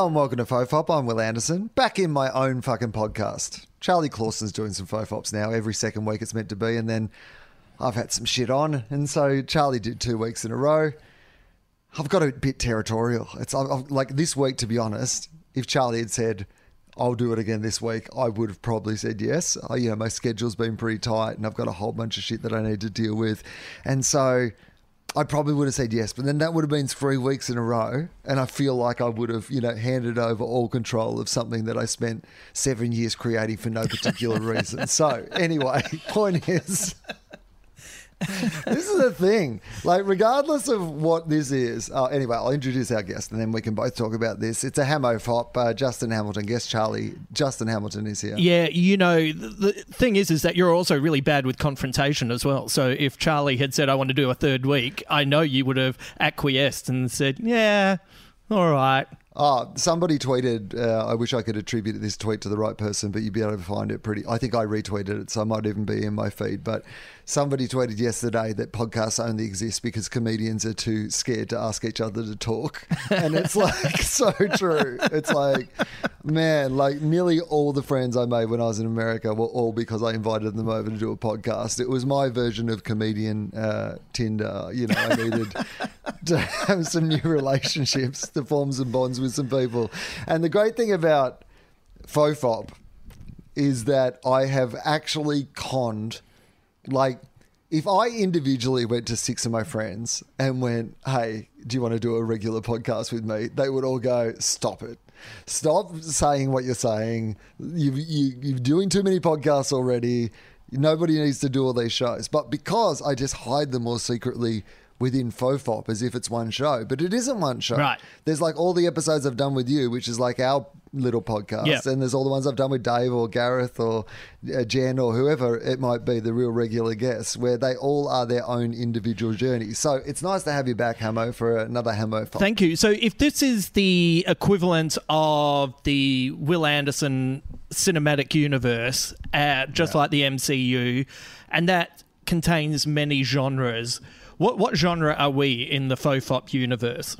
Hello and welcome to Fofop. I'm Wil Anderson, back in my own fucking podcast. Charlie Clausen's doing some Fofops now. Every second week it's meant to be, and then I've had some shit on, and so Charlie did two weeks in a row. I've got a bit territorial. It's i i like this week, to be honest. If Charlie had said, "I'll do it again this week," I would have probably said yes. You know, my schedule's been pretty tight, and I've got a whole bunch of shit that I need to deal with, and so I probably would have said yes, but then that would have been three weeks in a row, and I feel like I would have, you know, handed over all control of something that I spent seven years creating for no particular reason. So, anyway, point is, this is the thing. Like, regardless of what this is, uh, anyway, I'll introduce our guest, and then we can both talk about this. It's a Hamo Fop, uh, Justin Hamilton. Guest Charlie, Justin Hamilton is here. Yeah, you know, the, the thing is, is that you're also really bad with confrontation as well. So if Charlie had said, I want to do a third week, I know you would have acquiesced and said, yeah, all right. Oh, somebody tweeted. Uh, I wish I could attribute this tweet to the right person, but you'd be able to find it pretty. I think I retweeted it, so it might even be in my feed. But somebody tweeted yesterday that podcasts only exist because comedians are too scared to ask each other to talk, and it's like so true. It's like, man, like nearly all the friends I made when I was in America were all because I invited them over to do a podcast. It was my version of comedian uh, Tinder. You know, I needed to have some new relationships to form some bonds with some people. And the great thing about Fofop is that I have actually conned, like, if I individually went to six of my friends and went, hey, do you want to do a regular podcast with me? They would all go, stop it. Stop saying what you're saying. You've, you, you're doing too many podcasts already. Nobody needs to do all these shows. But because I just hide them all secretly within Fofop as if it's one show, but it isn't one show. Right. There's like all the episodes I've done with you, which is like our little podcast, Yeah. and there's all the ones I've done with Dave or Gareth or uh, Jen or whoever it might be, the real regular guests, where they all are their own individual journey. So it's nice to have you back, Hamo, for another Hamo. Fop. Thank you. So if this is the equivalent of the Wil Anderson cinematic universe, uh, just like the MCU, and that contains many genres, what, what genre are we in the Fofop universe?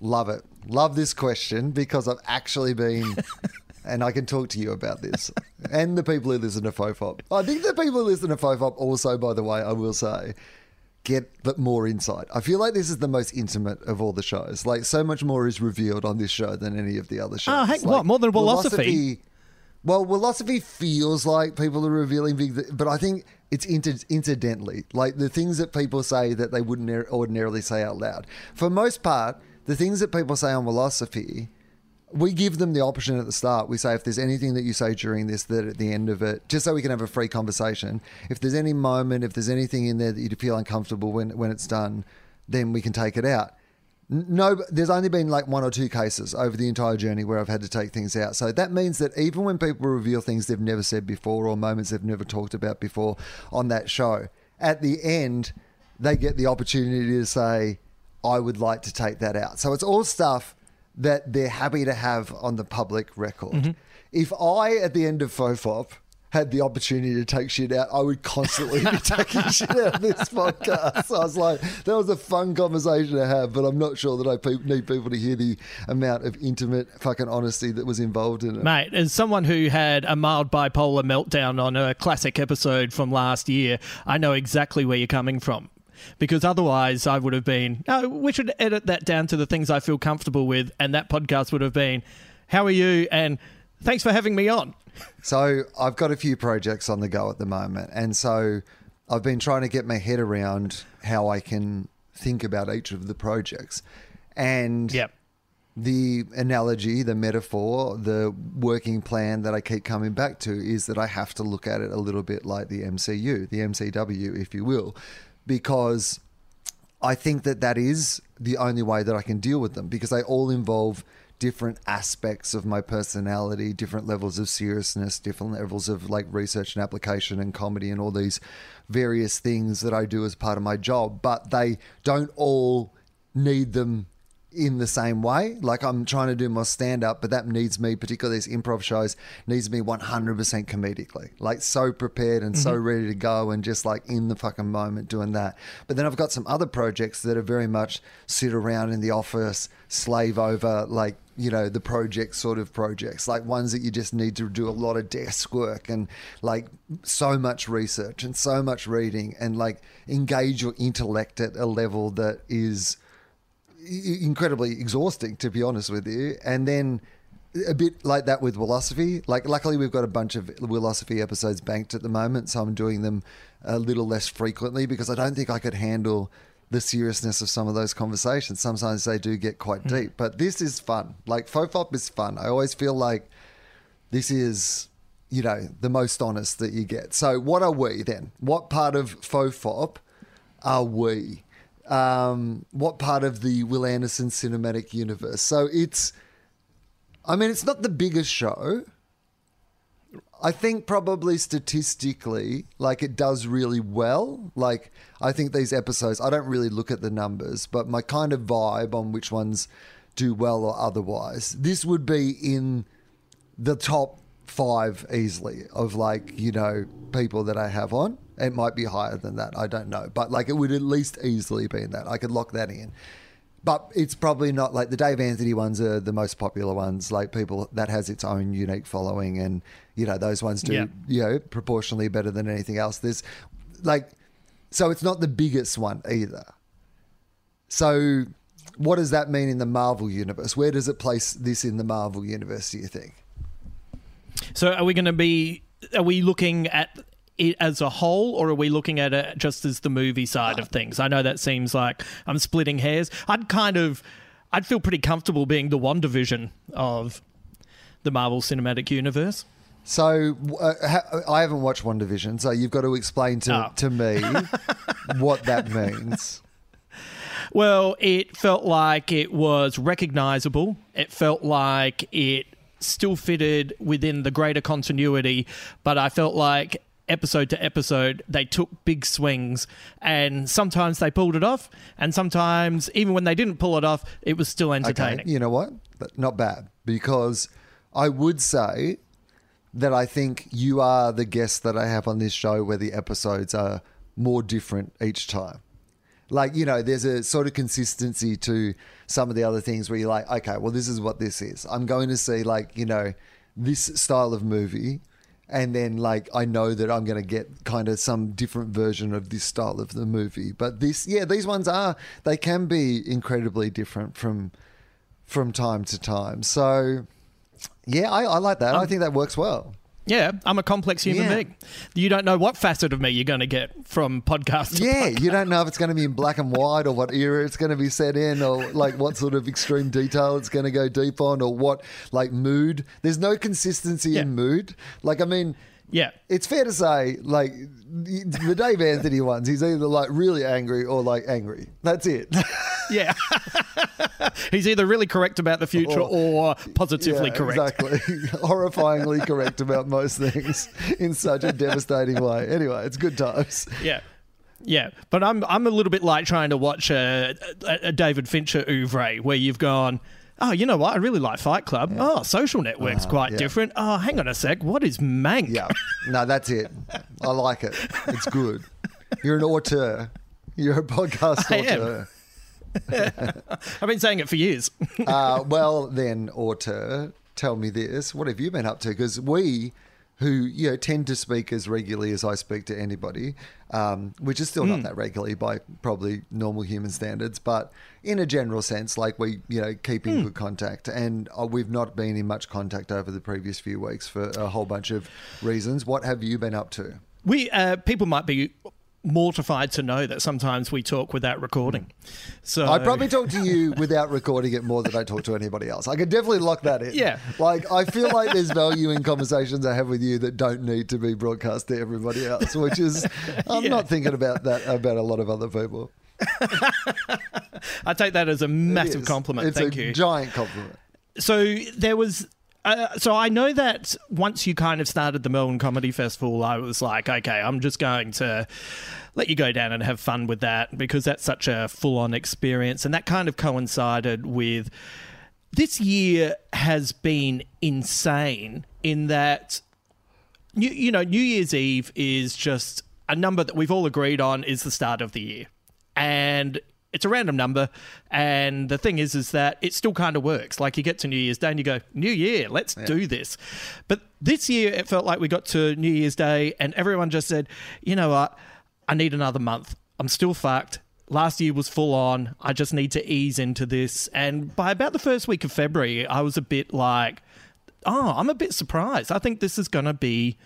Love it. Love this question because I've actually been, and I can talk to you about this, and the people who listen to Fofop. I think the people who listen to Fofop also, by the way, I will say, get the more insight. I feel like this is the most intimate of all the shows. Like so much more is revealed on this show than any of the other oh, shows. Oh, heck, Like, what? More than Wilosophy? Well, Wilosophy feels like people are revealing big, but I think it's inter- incidentally, like the things that people say that they wouldn't ordinarily say out loud. For most part, the things that people say on Wilosophy, we give them the option at the start. We say if there's anything that you say during this, that at the end of it, just so we can have a free conversation. If there's any moment, if there's anything in there that you feel uncomfortable when when it's done, then we can take it out. No, there's only been like one or two cases over the entire journey where I've had to take things out. So that means that even when people reveal things they've never said before or moments they've never talked about before on that show, at the end, they get the opportunity to say, I would like to take that out. So it's all stuff that they're happy to have on the public record. Mm-hmm. If I, at the end of Fofop, had the opportunity to take shit out, I would constantly be taking shit out of this podcast. So I was like, that was a fun conversation to have, but I'm not sure that I pe- need people to hear the amount of intimate fucking honesty that was involved in it. Mate, as someone who had a mild bipolar meltdown on a classic episode from last year, I know exactly where you're coming from. Because otherwise, I would have been, no, we should edit that down to the things I feel comfortable with. And that podcast would have been, how are you? And thanks for having me on. So I've got a few projects on the go at the moment, and so I've been trying to get my head around how I can think about each of the projects. And Yep. the analogy, the metaphor, the working plan that I keep coming back to is that I have to look at it a little bit like the MCU, the MCW, if you will, because I think that that is the only way that I can deal with them because they all involve different aspects of my personality, different levels of seriousness, different levels of like research and application and comedy and all these various things that I do as part of my job, but they don't all need them in the same way. Like I'm trying to do my stand up, but that needs me, particularly these improv shows, needs me 100% comedically. Like so prepared and so mm-hmm. ready to go and just like in the fucking moment doing that. But then I've got some other projects that are very much sit around in the office, slave over like you know the project sort of projects like ones that you just need to do a lot of desk work and like so much research and so much reading and like engage your intellect at a level that is incredibly exhausting, to be honest with you. And then a bit like that with Wilosophy. Like, luckily, we've got a bunch of Wilosophy episodes banked at the moment, so I'm doing them a little less frequently because I don't think I could handle the seriousness of some of those conversations. Sometimes they do get quite hmm. deep, but this is fun. Like, Fofop is fun. I always feel like this is. You know, the most honest that you get. So, what are we then? What part of Fofop are we? Um, what part of the Wil Anderson cinematic universe. So it's, I mean, it's not the biggest show. I think probably statistically, like it does really well. Like I think these episodes, I don't really look at the numbers, but my kind of vibe on which ones do well or otherwise, this would be in the top five easily of like you know people that I have on. It might be higher than that. I don't know, but like it would at least easily be in that. I could lock that in. But it's probably not like the Dave Anthony ones are the most popular ones. Like people that has its own unique following, and you know those ones do Yeah. you know proportionally better than anything else. There's like so it's not the biggest one either. So what does that mean in the Marvel universe? Where does it place this in the Marvel universe? Do you think? So are we going to be? Are we looking at it as a whole, or are we looking at it just as the movie side of things? I know that seems like I'm splitting hairs. I'd kind of, I'd feel pretty comfortable being the WandaVision of the Marvel Cinematic Universe. So uh, ha- I haven't watched WandaVision, so you've got to explain to, Oh. to me what that means. Well, it felt like it was recognizable. It felt like it still fitted within the greater continuity, but I felt like episode to episode they took big swings and sometimes they pulled it off and sometimes even when they didn't pull it off it was still entertaining. Okay, you know what? Not bad because I would say that I think you are the guest that I have on this show where the episodes are more different each time. Like, you know, there's a sort of consistency to some of the other things where you're like, okay, well, this is what this is. I'm going to see, like, you know, this style of movie. And then, like, I know that I'm going to get kind of some different version of this style of the movie. But this, yeah, these ones are, they can be incredibly different from from time to time. So, yeah, I, I like that. I um, think that works well. Yeah, I'm a complex human Yeah. being. You don't know what facet of me you're going to get from podcast Yeah, you don't know if it's going to be in black and white or what era it's going to be set in or like what sort of extreme detail it's going to go deep on or what like mood. There's no consistency Yeah. in mood. Like, I mean, Yeah. it's fair to say, like, the Dave Anthony ones, he's either like really angry or like angry. That's it. Yeah. He's either really correct about the future Or- or positively Yeah, correct. Exactly. Horrifyingly correct about most things in such a devastating way. Anyway, it's good times. Yeah. Yeah, but I'm I'm a little bit like trying to watch a, a, a David Fincher oeuvre where you've gone, oh, you know what? I really like Fight Club. Oh, Social Network's quite yeah. different. Oh, hang on a sec. What is Mank? Yeah. No, that's it. I like it. It's good. You're an auteur. You're a podcast I auteur. I've been saying it for years. Uh, well, then, auteur, tell me this. What have you been up to? Because we, who you know tend to speak as regularly as I speak to anybody, um, which is still not that regularly by probably normal human standards, but in a general sense, like we you know keep in good contact, and uh, we've not been in much contact over the previous few weeks for a whole bunch of reasons. What have you been up to? We uh, people might be mortified to know that sometimes we talk without recording. So I probably talk to you without recording it more than I talk to anybody else. I can definitely lock that in. Yeah. Like, I feel like there's value in conversations I have with you that don't need to be broadcast to everybody else, which is, I'm Yeah. not thinking about that about a lot of other people. I take that as a massive compliment. It's Thank a you. giant compliment. so there was uh, so I know that once you kind of started the Melbourne Comedy Festival, I was like, okay, I'm just going to let you go down and have fun with that because that's such a full on experience. And that kind of coincided with this year has been insane in that you, you know, New Year's Eve is just a number that we've all agreed on is the start of the year. And it's a random number. And the thing is, is that it still kind of works. Like you get to New Year's Day and you go, New Year, let's do this. But this year, it felt like we got to New Year's Day and everyone just said, you know what? I need another month. I'm still fucked. Last year was full on. I just need to ease into this. And by about the first week of February, I was a bit like, oh, I'm a bit surprised. I think this is going to be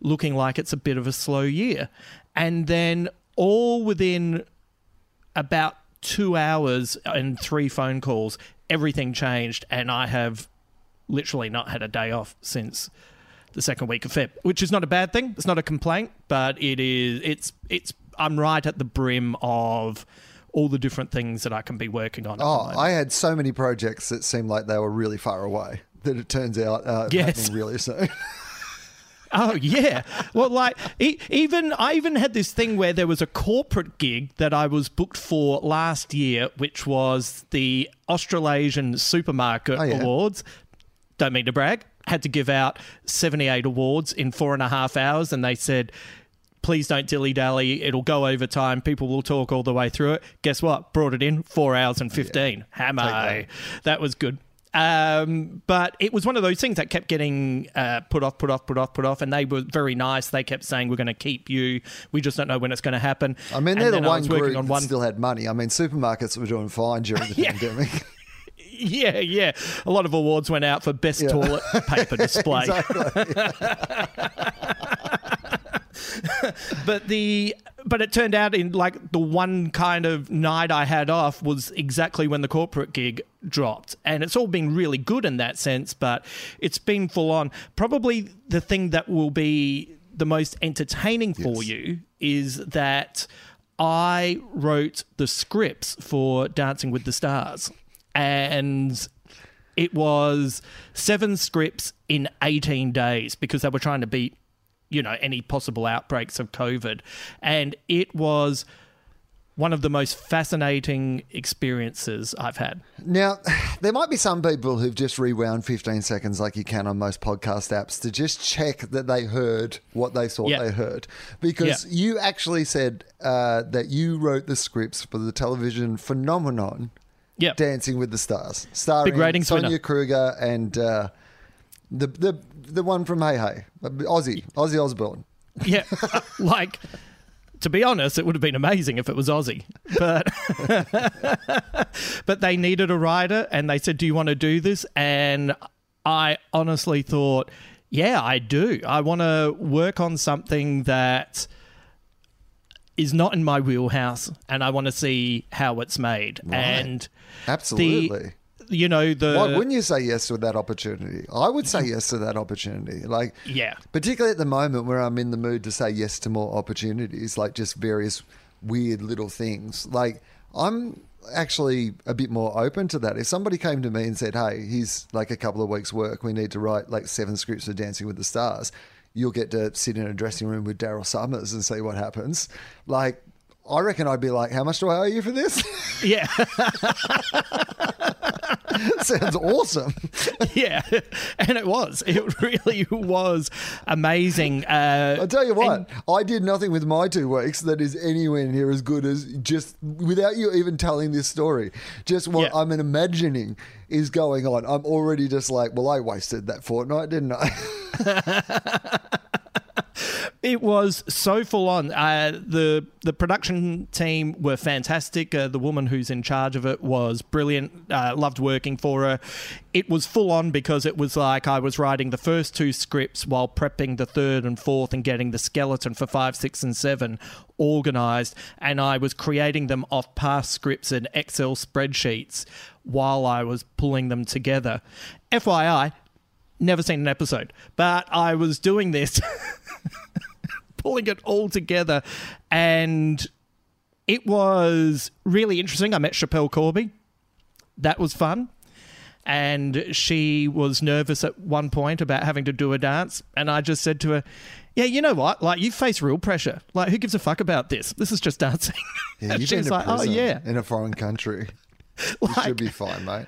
looking like it's a bit of a slow year. And then all within about two hours and three phone calls, everything changed. And I have literally not had a day off since the second week of Feb, which is not a bad thing. It's not a complaint, but it is, it's, it's, I'm right at the brim of all the different things that I can be working on. Oh. I had so many projects that seemed like they were really far away that it turns out uh, Yes. really soon. Oh yeah. Well, like e- even I even had this thing where there was a corporate gig that I was booked for last year, which was the Australasian Supermarket Oh, yeah. Awards. Don't mean to brag. Had to give out seventy-eight awards in four and a half hours, and they said. Please don't dilly dally. It'll go over time. People will talk all the way through it. Guess what? Brought it in four hours and 15. Hammer. that. That was good. Um, but it was one of those things that kept getting uh, put off, put off, put off, put off. And they were very nice. They kept saying, We're going to keep you. We just don't know when it's going to happen. I mean, they're the then I one group on that one. still had money. I mean, supermarkets were doing fine during the Yeah. pandemic. Yeah, yeah. A lot of awards went out for best Yeah. toilet paper display. but the but it turned out in like the one kind of night I had off was exactly when the corporate gig dropped. And it's all been really good in that sense, but it's been full on. Probably the thing that will be the most entertaining for Yes. you is that I wrote the scripts for Dancing with the Stars. And it was seven scripts in 18 days because they were trying to beat you know any possible outbreaks of covid and it was one of the most fascinating experiences i've had Now, there might be some people who've just rewound 15 seconds like you can on most podcast apps to just check that they heard what they thought Yeah. they heard. Because Yeah. you actually said uh, that you wrote the scripts for the television phenomenon yeah Dancing with the Stars, starring Big ratings Sonia winner. Kruger and uh, the, the, the one from Hey Hey, Ozzy, Ozzy Osborne. yeah like to be honest it would have been amazing if it was aussie but but they needed a writer and they said do you want to do this and i honestly thought yeah i do i want to work on something that is not in my wheelhouse and i want to see how it's made and Absolutely. You know the Why wouldn't you say yes to that opportunity? I would say yes to that opportunity. Like, Yeah. particularly at the moment where I'm in the mood to say yes to more opportunities, like just various weird little things. Like, I'm actually a bit more open to that. If somebody came to me and said, "Hey, here's like a couple of weeks' work. We need to write like seven scripts for Dancing with the Stars," you'll get to sit in a dressing room with Daryl Somers and see what happens. Like. I reckon I'd be like, "How much do I owe you for this?" yeah Sounds awesome. yeah and it was it really was amazing uh I'll tell you what, and- I did nothing with my two weeks that is anywhere near as good as just without you even telling this story. Just what Yeah. I'm imagining is going on. I'm already just like, well, I wasted that fortnight, didn't I? It was so full on. Uh, the The production team were fantastic. Uh, the woman who's in charge of it was brilliant. Uh, loved working for her. It was full on because it was like I was writing the first two scripts while prepping the third and fourth and getting the skeleton for five, six, and seven organized. And I was creating them off past scripts and Excel spreadsheets while I was pulling them together. FYI, never seen an episode, but I was doing this. pulling it all together. And it was really interesting. I met Schapelle Corby. That was fun. And she was nervous at one point about having to do a dance. And I just said to her, Yeah, you know what? Like, you face real pressure. Like, who gives a fuck about this? This is just dancing. Yeah, And you've been to like, Oh, prison yeah. in a foreign country. You should be fine, mate.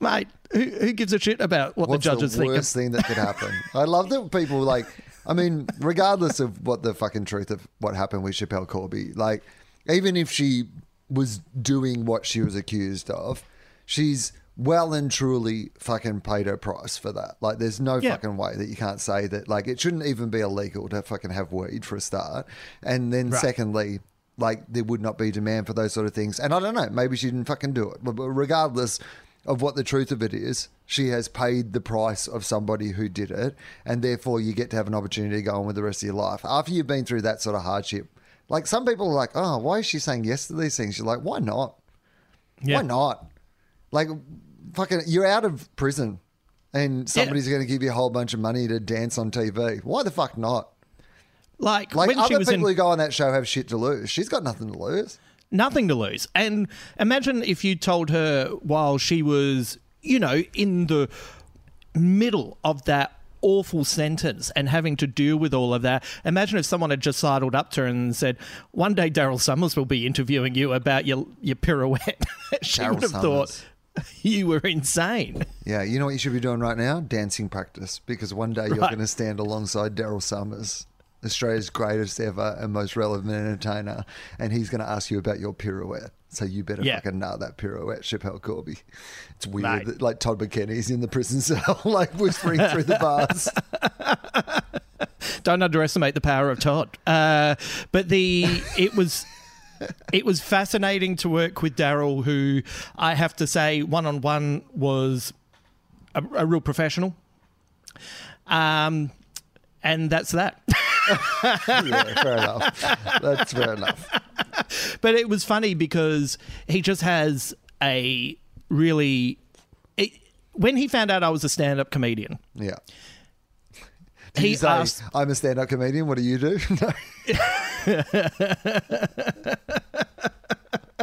Mate, who, who gives a shit about what What's the judges the think? worst thing that could happen? I love that people like. I mean, regardless of what the fucking truth of what happened with Schapelle Corby, like, even if she was doing what she was accused of, she's well and truly fucking paid her price for that. Like, there's no Yeah. fucking way that you can't say that. Like, it shouldn't even be illegal to fucking have weed for a start, and then Right. secondly. Like there would not be demand for those sort of things, and I don't know. Maybe she didn't fucking do it. But, but regardless, of what the truth of it is, she has paid the price of somebody who did it, and therefore you get to have an opportunity to go on with the rest of your life. After you've been through that sort of hardship, like some people are like, oh, why is she saying yes to these things? You're like, why not? Yeah. Why not? Like, fucking, you're out of prison, and somebody's going to give you a whole bunch of money to dance on TV. Why the fuck not? Like, Like when she other was in people who go on that show have shit to lose. She's got nothing to lose. Nothing to lose. And imagine if you told her while she was, you know, in the middle of that awful sentence and having to deal with all of that. Imagine if someone had just sidled up to her and said, "One day Daryl Somers will be interviewing you about your your pirouette." she Daryl would have Somers. thought you were insane. Yeah, you know what you should be doing right now? Dancing practice. Because one day you're Right. going to stand alongside Daryl Somers, Australia's greatest ever and most relevant entertainer, and he's going to ask you about your pirouette. So you better Yeah. fucking know that pirouette, Schapelle Corby. It's weird Mate. that like Todd McKenney's in the prison cell, like whispering through the bars. Don't underestimate the power of Todd. Uh, but the it was it was fascinating to work with Daryl, who I have to say, one on one was a, a real professional. Um, and that's that. yeah, fair enough. That's fair enough. but it was funny because he just has a really. It, when he found out I was a stand-up comedian, Yeah. Did He say, asked- I'm a stand-up comedian. What do you do? No.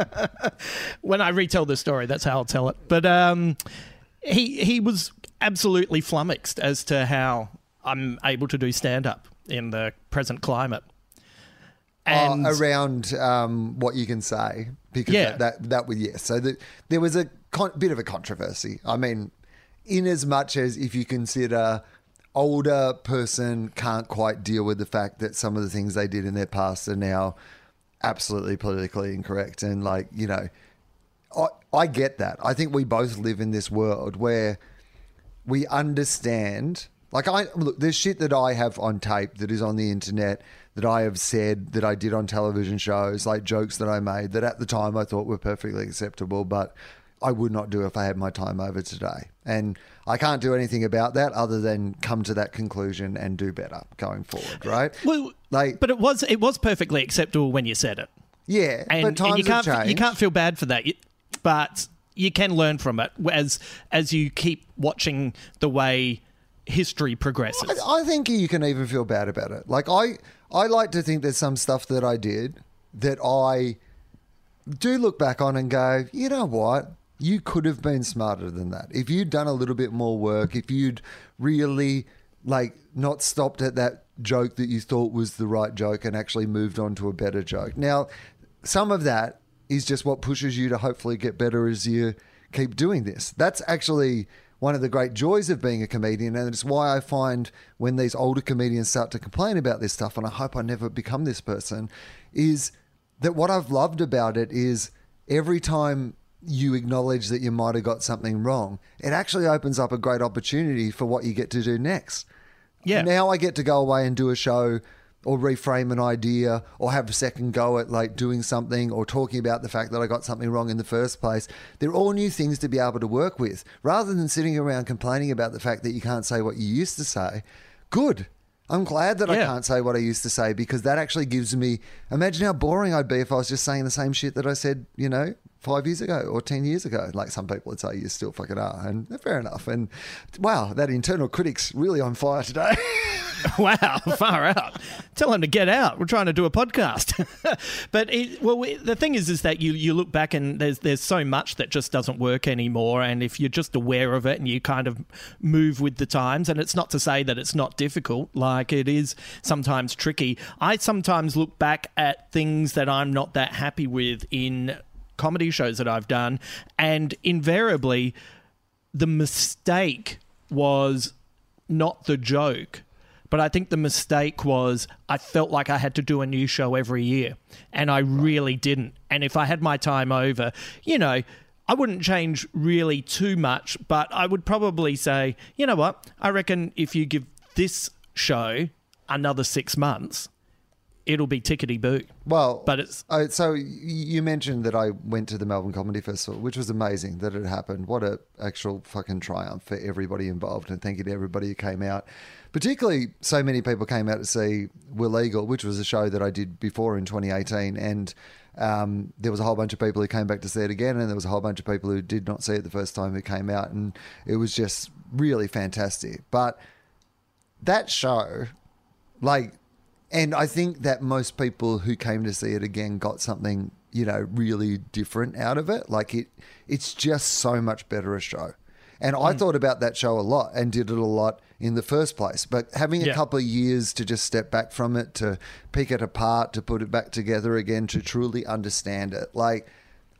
when I retell this story, that's how I'll tell it. But um, he he was absolutely flummoxed as to how I'm able to do stand up in the present climate. And Oh, around um, what you can say because Yeah. that, that that was yes. So the, there was a con- bit of a controversy. I mean, in as much as if you consider older person can't quite deal with the fact that some of the things they did in their past are now absolutely politically incorrect and like you know I, I get that. I think we both live in this world where we understand. Like I look, there's shit that I have on tape that is on the internet that I have said that I did on television shows, like jokes that I made that at the time I thought were perfectly acceptable, but I would not do if I had my time over today. And I can't do anything about that other than come to that conclusion and do better going forward, right? well, like- but it was it was perfectly acceptable when you said it, Yeah, and, but and times you can't have changed. you can't feel bad for that. You- But you can learn from it as as you keep watching the way history progresses. I, I think you can even feel bad about it. Like I, I like to think there's some stuff that I did that I do look back on and go, you know what? You could have been smarter than that. If you'd done a little bit more work, if you'd really like not stopped at that joke that you thought was the right joke and actually moved on to a better joke. Now, some of that is just what pushes you to hopefully get better as you keep doing this. That's actually one of the great joys of being a comedian, and it's why I find when these older comedians start to complain about this stuff, and I hope I never become this person, is that what I've loved about it is every time you acknowledge that you might have got something wrong, it actually opens up a great opportunity for what you get to do next. Yeah. Now I get to go away and do a show or reframe an idea or have a second go at like doing something or talking about the fact that I got something wrong in the first place. They're all new things to be able to work with rather than sitting around complaining about the fact that you can't say what you used to say. Good. I'm glad that I can't say what I used to say because that actually gives me. Imagine how boring I'd be if I was just saying the same shit that I said, you know, five years ago or 10 years ago. Like some people would say, you still fucking are. And fair enough. And wow, that internal critic's really on fire today. wow, far out. Tell him to get out. We're trying to do a podcast. but it, well, we, the thing is, is that you you look back and there's there's so much that just doesn't work anymore. And if you're just aware of it and you kind of move with the times, and it's not to say that it's not difficult, like it is sometimes tricky. I sometimes look back at things that I'm not that happy with in comedy shows that I've done, and invariably the mistake was not the joke. But I think the mistake was I felt like I had to do a new show every year, and I really didn't. And if I had my time over, you know, I wouldn't change really too much, but I would probably say, you know what? I reckon if you give this show another six months, it'll be tickety boo. Well, But it's- so you mentioned that I went to the Melbourne Comedy Festival, which was amazing that it happened. What a actual fucking triumph for everybody involved, and thank you to everybody who came out. Particularly, so many people came out to see Wil Eagle, which was a show that I did before in 2018, and um, there was a whole bunch of people who came back to see it again, and there was a whole bunch of people who did not see it the first time who came out, and it was just really fantastic. But that show, like, and I think that most people who came to see it again got something, you know, really different out of it. Like it, it's just so much better a show. And I hmm. thought about that show a lot and did it a lot in the first place. But having a Yeah. couple of years to just step back from it, to pick it apart, to put it back together again, to truly understand it, like.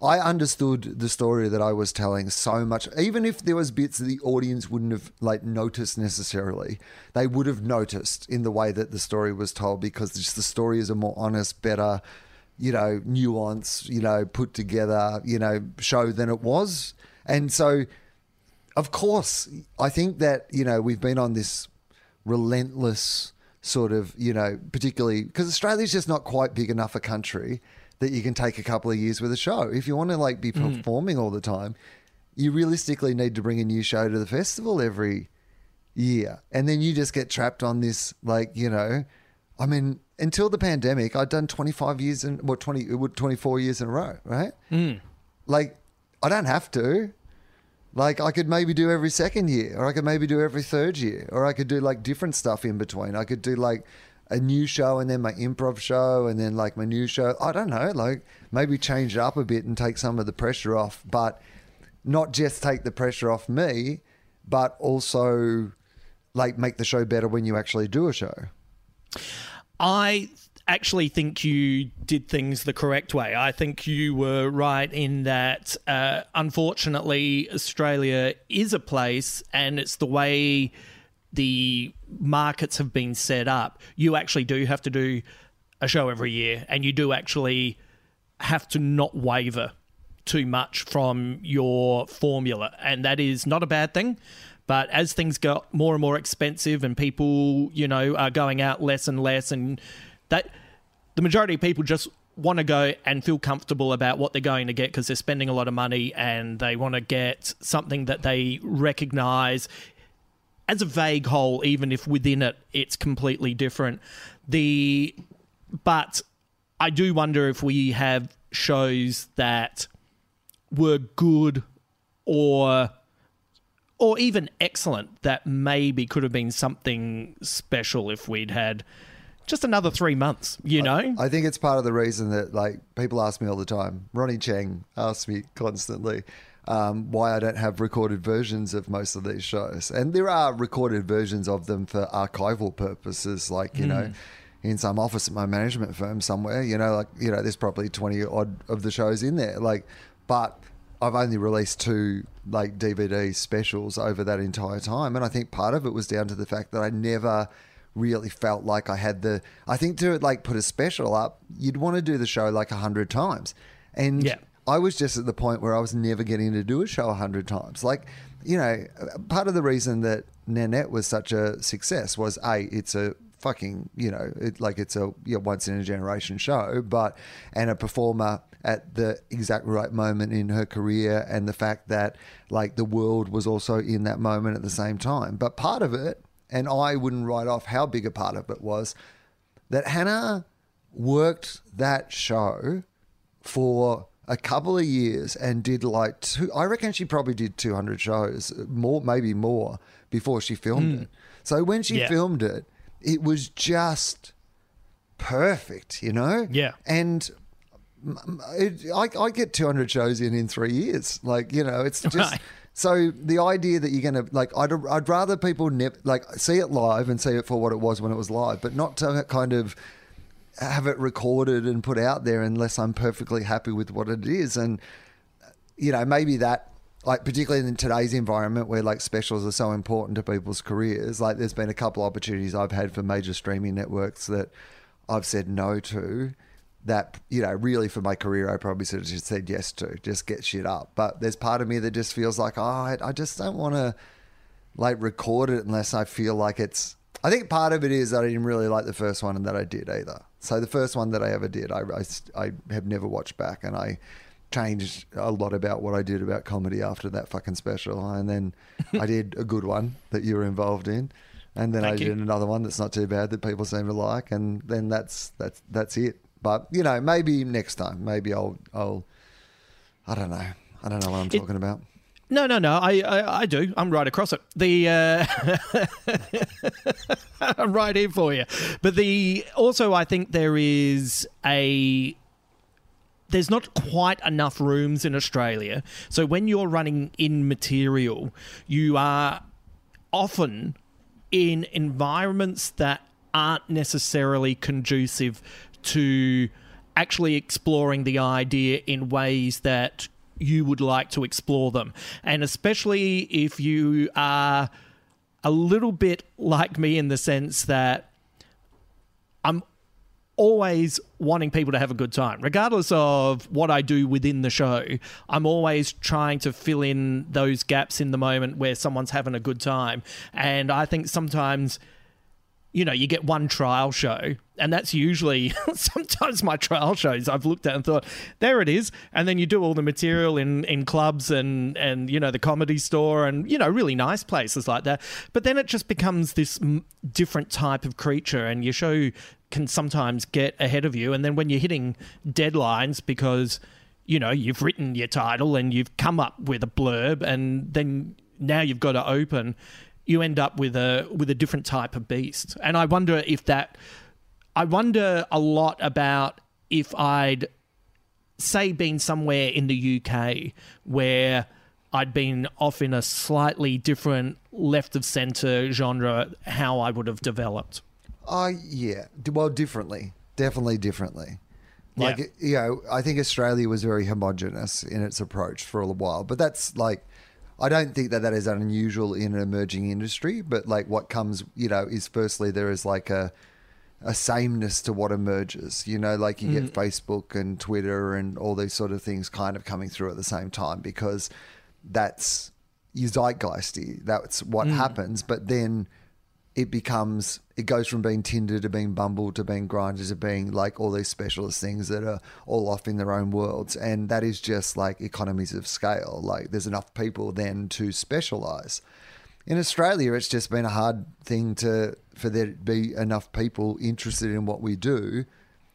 I understood the story that I was telling so much. Even if there was bits that the audience wouldn't have like noticed necessarily, they would have noticed in the way that the story was told because just the story is a more honest, better, you know, nuance, you know, put together, you know, show than it was. And so, of course, I think that you know we've been on this relentless sort of you know, particularly because Australia's just not quite big enough a country that you can take a couple of years with a show. If you want to like be hmm. performing all the time, you realistically need to bring a new show to the festival every year, and then you just get trapped on this like you know, I mean. Until the pandemic, I'd done 25 years in, what, 20, 24 years in a row, right? Hmm. Like, I don't have to. Like I could maybe do every second year, or I could maybe do every third year, or I could do like different stuff in between. I could do like a new show and then my improv show and then like my new show. I don't know, like maybe change it up a bit and take some of the pressure off, but not just take the pressure off me, but also like make the show better when you actually do a show. I actually think you did things the correct way. I think you were right in that, uh, unfortunately, Australia is a place, and it's the way the markets have been set up. You actually do have to do a show every year, and you do actually have to not waver too much from your formula. And that is not a bad thing. But as things got more and more expensive and people, you know, are going out less and less, and that the majority of people just want to go and feel comfortable about what they're going to get because they're spending a lot of money and they want to get something that they recognize as a vague whole, even if within it it's completely different. The but I do wonder if we have shows that were good or or even excellent that maybe could have been something special if we'd had just another three months, you know? I think it's part of the reason that like people ask me all the time. Ronny Chieng asks me constantly um, why I don't have recorded versions of most of these shows, and there are recorded versions of them for archival purposes, like you know. In some office at my management firm somewhere, you know, like you know, there's probably twenty odd of the shows in there. Like, but I've only released two like DVD specials over that entire time, and I think part of it was down to the fact that I never really felt like I had the. I think to like put a special up, you'd want to do the show like a hundred times, and Yeah. I was just at the point where I was never getting to do a show a hundred times. Like, you know, part of the reason that Nanette was such a success was a it's a fucking, you know, it, like it's a you know, once in a generation show, but and a performer at the exact right moment in her career, and the fact that like the world was also in that moment at the same time. But part of it, and I wouldn't write off how big a part of it was that Hannah worked that show for a couple of years and did like two I reckon she probably did 200 shows more maybe more before she filmed hmm. it so when she Yeah. filmed it it was just perfect you know Yeah. and it, I, I get 200 shows in in three years like you know it's just Right. so the idea that you're going to like I'd, I'd rather people nev- like see it live and see it for what it was when it was live but not to kind of have it recorded and put out there unless I'm perfectly happy with what it is. And, you know, maybe that, like, particularly in today's environment where like specials are so important to people's careers, like, there's been a couple of opportunities I've had for major streaming networks that I've said no to. That, you know, really for my career, I probably should have just said yes to, just get shit up. But there's part of me that just feels like, oh, I, I just don't want to like record it unless I feel like it's. I think part of it is that I didn't really like the first one and that I did either. So the first one that I ever did, I, I, I have never watched back and I changed a lot about what I did about comedy after that fucking special. And then I did a good one that you were involved in. And then Thank I you. did another one that's not too bad that people seem to like. And then that's, that's, that's it. But, you know, maybe next time, maybe I'll, I'll, I don't know. I don't know what I'm It- talking about. No, no, no. I, I, I do. I'm right across it. The uh, I'm right here for you. But the also, I think there is a there's not quite enough rooms in Australia. So when you're running in material, you are often in environments that aren't necessarily conducive to actually exploring the idea in ways that you would like to explore them. And especially if you are a little bit like me in the sense that I'm always wanting people to have a good time, regardless of what I do within the show. I'm always trying to fill in those gaps in the moment where someone's having a good time. And I think sometimes, you know, you get one trial show, and that's usually sometimes my trial shows I've looked at and thought, there it is. And then you do all the material in, in clubs and, and, you know, the comedy store and, you know, really nice places like that. But then it just becomes this m- different type of creature, and your show can sometimes get ahead of you. And then when you're hitting deadlines because, you know, you've written your title and you've come up with a blurb, and then now you've got to open, you end up with a with a different type of beast. And I wonder if that I wonder a lot about if I'd say been somewhere in the UK where I'd been off in a slightly different left of center genre, how I would have developed. Oh yeah, well, differently, definitely differently. Like Yeah. you know, I think Australia was very homogenous in its approach for a while, but that's like, I don't think that that is unusual in an emerging industry. But like, what comes, you know, is firstly there is like a a sameness to what emerges. You know, like you get mm. Facebook and Twitter and all these sort of things kind of coming through at the same time because that's your zeitgeisty. That's what mm. happens. But then it becomes it goes from being Tinder to being Bumble to being Grindr to being like all these specialist things that are all off in their own worlds, and that is just like economies of scale. Like there's enough people then to specialize. In Australia, it's just been a hard thing to for there to be enough people interested in what we do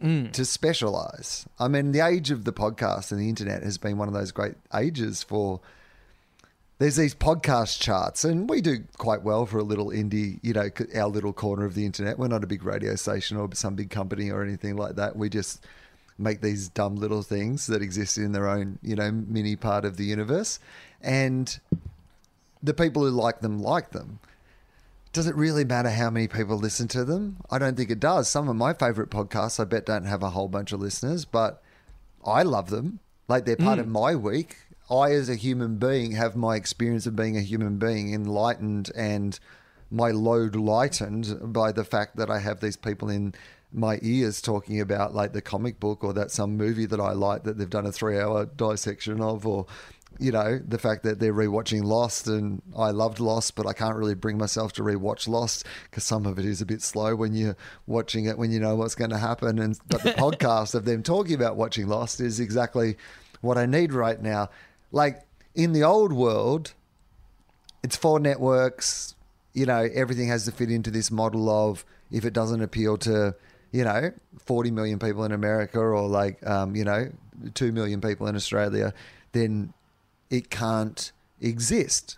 mm. to specialize. I mean, the age of the podcast and the internet has been one of those great ages for there's these podcast charts, and we do quite well for a little indie, you know, our little corner of the internet. We're not a big radio station or some big company or anything like that. We just make these dumb little things that exist in their own, you know, mini part of the universe. And the people who like them like them. Does it really matter how many people listen to them? I don't think it does. Some of my favorite podcasts, I bet, don't have a whole bunch of listeners, but I love them. Like they're part mm. of my week. I, as a human being, have my experience of being a human being enlightened and my load lightened by the fact that I have these people in my ears talking about like the comic book or that some movie that I like that they've done a three hour dissection of or you know, the fact that they're rewatching Lost, and I loved Lost, but I can't really bring myself to rewatch Lost because some of it is a bit slow when you're watching it when you know what's going to happen. And but the podcast of them talking about watching Lost is exactly what I need right now. Like in the old world, it's four networks. You know, everything has to fit into this model of if it doesn't appeal to, you know, 40 million people in America or like, um, you know, 2 million people in Australia, then it can't exist.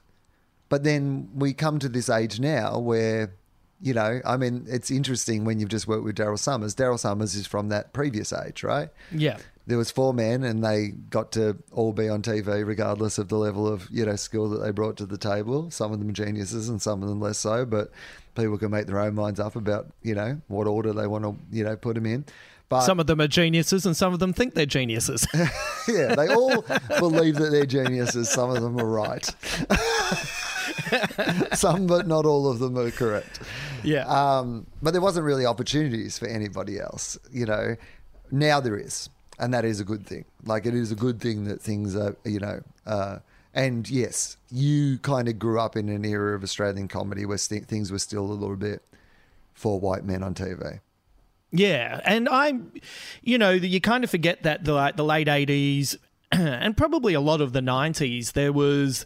But then we come to this age now where, you know, I mean, it's interesting when you've just worked with Daryl Somers. Daryl Somers is from that previous age, right? Yeah. There was four men, and they got to all be on TV, regardless of the level of you know skill that they brought to the table. Some of them geniuses, and some of them less so. But people can make their own minds up about you know what order they want to you know put them in. But Some of them are geniuses, and some of them think they're geniuses. yeah, they all believe that they're geniuses. Some of them are right. some, but not all of them are correct. yeah. Um, but there wasn't really opportunities for anybody else, you know. Now there is, and that is a good thing. Like it is a good thing that things are, you know. Uh, and yes, you kind of grew up in an era of Australian comedy where st- things were still a little bit for white men on TV. Yeah, and I'm, you know, you kind of forget that the the late '80s and probably a lot of the '90s, there was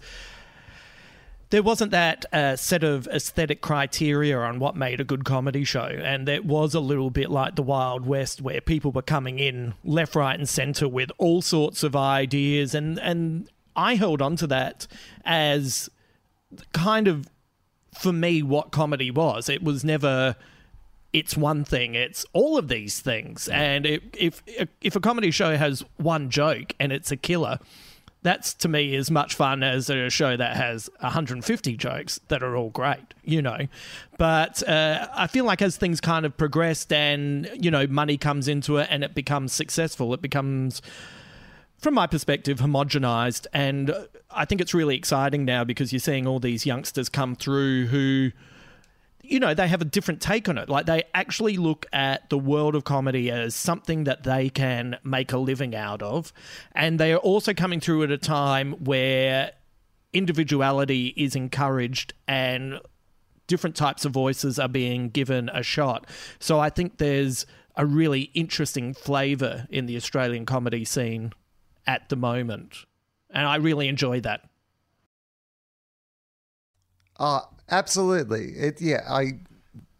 there wasn't that uh, set of aesthetic criteria on what made a good comedy show, and it was a little bit like the Wild West, where people were coming in left, right, and centre with all sorts of ideas, and and I held on to that as kind of for me what comedy was. It was never it's one thing. It's all of these things. And it, if if a comedy show has one joke and it's a killer, that's to me as much fun as a show that has 150 jokes that are all great, you know. But uh, I feel like as things kind of progressed and you know money comes into it and it becomes successful, it becomes from my perspective, homogenized. And I think it's really exciting now because you're seeing all these youngsters come through who, you know, they have a different take on it. Like they actually look at the world of comedy as something that they can make a living out of. And they are also coming through at a time where individuality is encouraged and different types of voices are being given a shot. So I think there's a really interesting flavour in the Australian comedy scene at the moment. And I really enjoy that. Uh, absolutely. It yeah, I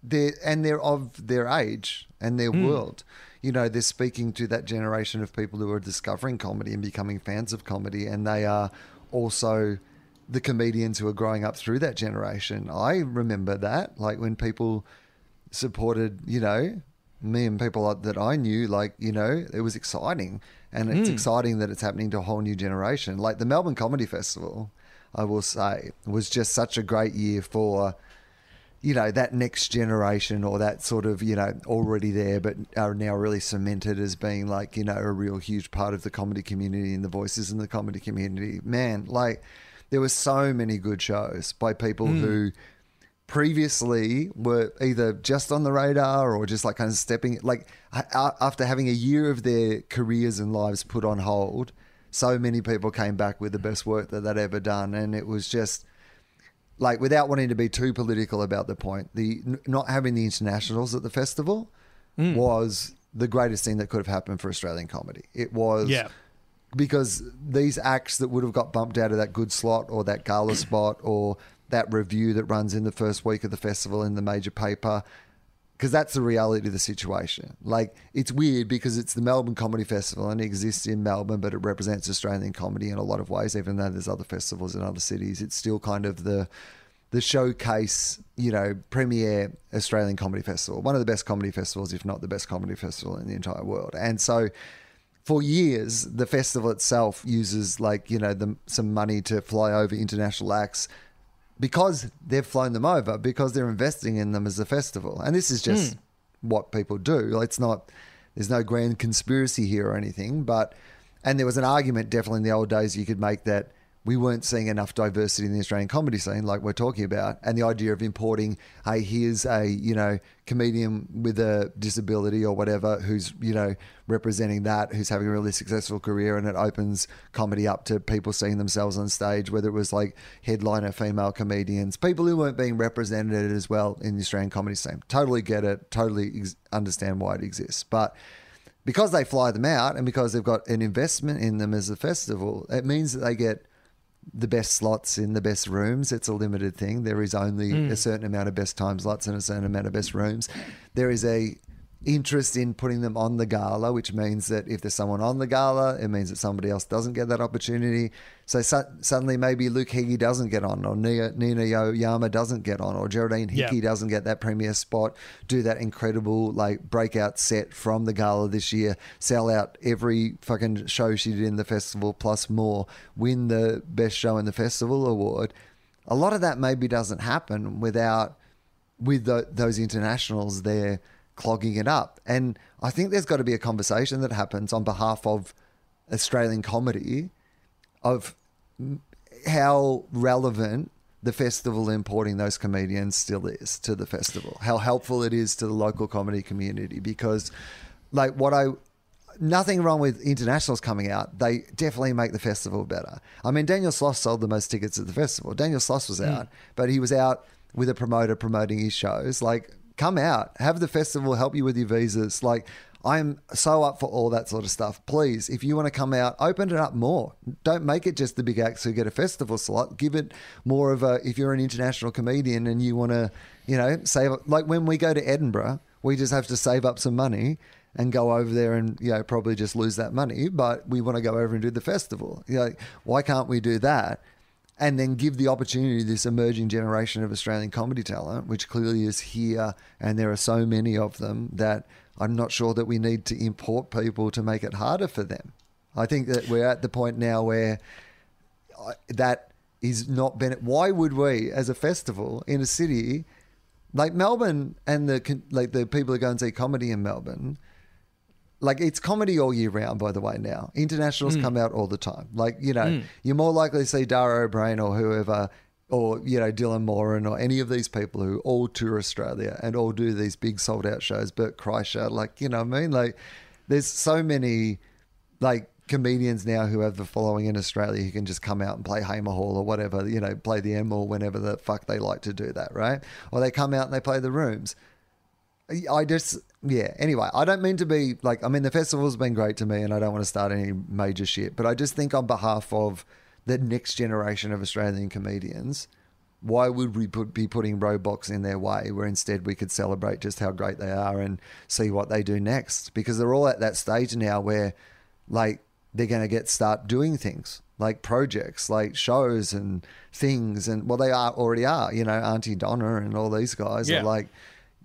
they and they're of their age and their hmm. world. You know, they're speaking to that generation of people who are discovering comedy and becoming fans of comedy and they are also the comedians who are growing up through that generation. I remember that like when people supported, you know, me and people that I knew, like, you know, it was exciting. And it's hmm. exciting that it's happening to a whole new generation. Like the Melbourne Comedy Festival, I will say, was just such a great year for, you know, that next generation or that sort of, you know, already there, but are now really cemented as being like, you know, a real huge part of the comedy community and the voices in the comedy community. Man, like, there were so many good shows by people hmm. who previously were either just on the radar or just like kind of stepping like after having a year of their careers and lives put on hold so many people came back with the best work that they'd ever done. And it was just like without wanting to be too political about the point the not having the internationals at the festival hmm. was the greatest thing that could have happened for australian comedy. It was Yeah. because these acts that would have got bumped out of that good slot or that gala spot or that review that runs in the first week of the festival in the major paper because that's the reality of the situation. Like it's weird because it's the Melbourne Comedy Festival and it exists in Melbourne, but it represents Australian comedy in a lot of ways. Even though there's other festivals in other cities, it's still kind of the the showcase, you know, premier Australian comedy festival, one of the best comedy festivals, if not the best comedy festival in the entire world. And so, for years, the festival itself uses like you know the, some money to fly over international acts because they've flown them over because they're investing in them as a festival. And this is just hmm. what people do. It's not. There's no grand conspiracy here or anything. But and there was an argument definitely in the old days you could make that we weren't seeing enough diversity in the Australian comedy scene, like we're talking about, and the idea of importing, hey, here's a you know comedian with a disability or whatever who's you know representing that, who's having a really successful career, and it opens comedy up to people seeing themselves on stage, whether it was like headliner female comedians, people who weren't being represented as well in the Australian comedy scene. Totally get it, totally ex- understand why it exists, but because they fly them out and because they've got an investment in them as a festival, it means that they get the best slots in the best rooms. It's a limited thing. There is only Hmm. a certain amount of best time slots and a certain amount of best rooms. There is a interest in putting them on the gala, which means that if there's someone on the gala, it means that somebody else doesn't get that opportunity. So su- suddenly maybe Luke Heggie doesn't get on, or Nia, Nina Oyama doesn't get on, or Geraldine Yeah. Hickey doesn't get that premier spot, do that incredible like breakout set from the gala this year, sell out every fucking show she did in the festival plus more, win the best show in the festival award. A lot of that maybe doesn't happen without with tho- those internationals there clogging it up. And I think there's got to be a conversation that happens on behalf of Australian comedy of how relevant the festival importing those comedians still is to the festival, how helpful it is to the local comedy community. Because, like, what I nothing wrong with internationals coming out. They definitely make the festival better. I mean, Daniel Sloss sold the most tickets at the festival. Daniel Sloss was mm. out, but he was out with a promoter promoting his shows. Like, come out, have the festival help you with your visas. Like, I'm so up for all that sort of stuff. Please, if you want to come out, open it up more. Don't make it just the big acts who get a festival slot. Give it more of a, if you're an international comedian and you want to, you know, save, like when we go to Edinburgh, we just have to save up some money and go over there and you know probably just lose that money but we want to go over and do the festival you know, why can't we do that and then give the opportunity to this emerging generation of Australian comedy talent which clearly is here and there are so many of them that I'm not sure that we need to import people to make it harder for them. I think that we're at the point now where uh, that is not been why would we as a festival in a city like Melbourne and the like the people who go and see comedy in Melbourne like it's comedy all year round by the way now. Internationals hmm. come out all the time. Like you know hmm. you're more likely to see Dara Ó Briain or whoever or you know Dylan Moran or any of these people who all tour Australia and all do these big sold out shows Bert Kreischer. Like you know what I mean? Like there's so many like comedians now who have the following in Australia who can just come out and play Hamer Hall or whatever, you know, play the M or whenever the fuck they like to do that, right? Or they come out and they play the rooms. I just, yeah. Anyway, I don't mean to be like, I mean, the festival's been great to me and I don't want to start any major shit, but I just think on behalf of the next generation of Australian comedians, why would we put, be putting roadblocks in their way where instead we could celebrate just how great they are and see what they do next? Because they're all at that stage now where, like, they're going to get start doing things like projects, like shows and things, and well, they are already are. You know, Aunty Donna and all these guys Yeah. are like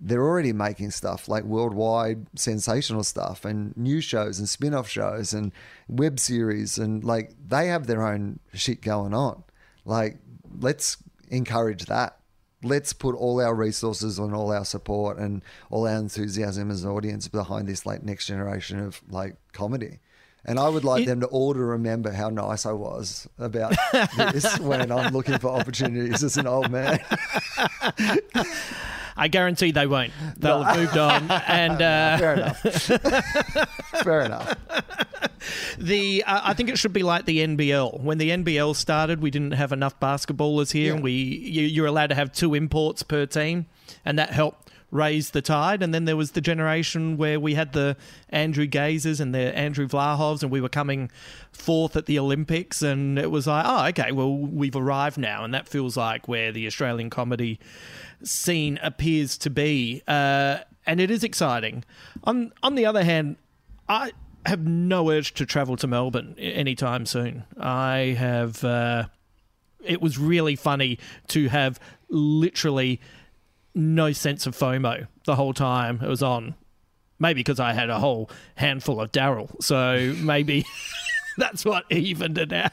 they're already making stuff like worldwide sensational stuff and new shows and spin-off shows and web series and like they have their own shit going on. Like let's encourage that. Let's put all our resources and all our support and all our enthusiasm as an audience behind this like next generation of like comedy. And I would like It- them to all to remember how nice I was about this when I'm looking for opportunities as an old man. I guarantee they won't. They'll have moved on. And uh, Fair enough. Fair enough. the uh, I think it should be like the NBL. When the NBL started, we didn't have enough basketballers here, Yeah. and we you, you're allowed to have two imports per team, and that helped raise the tide. And then there was the generation where we had the Andrew Gazes and the Andrew Vlahovs, and we were coming fourth at the Olympics, and it was like, oh, okay, well we've arrived now, and that feels like where the Australian comedy scene appears to be, uh, and it is exciting. On on the other hand, I have no urge to travel to Melbourne anytime soon. I have. Uh, it was really funny to have literally no sense of FOMO the whole time it was on. Maybe because I had a whole handful of Daryl, so maybe that's what evened it out.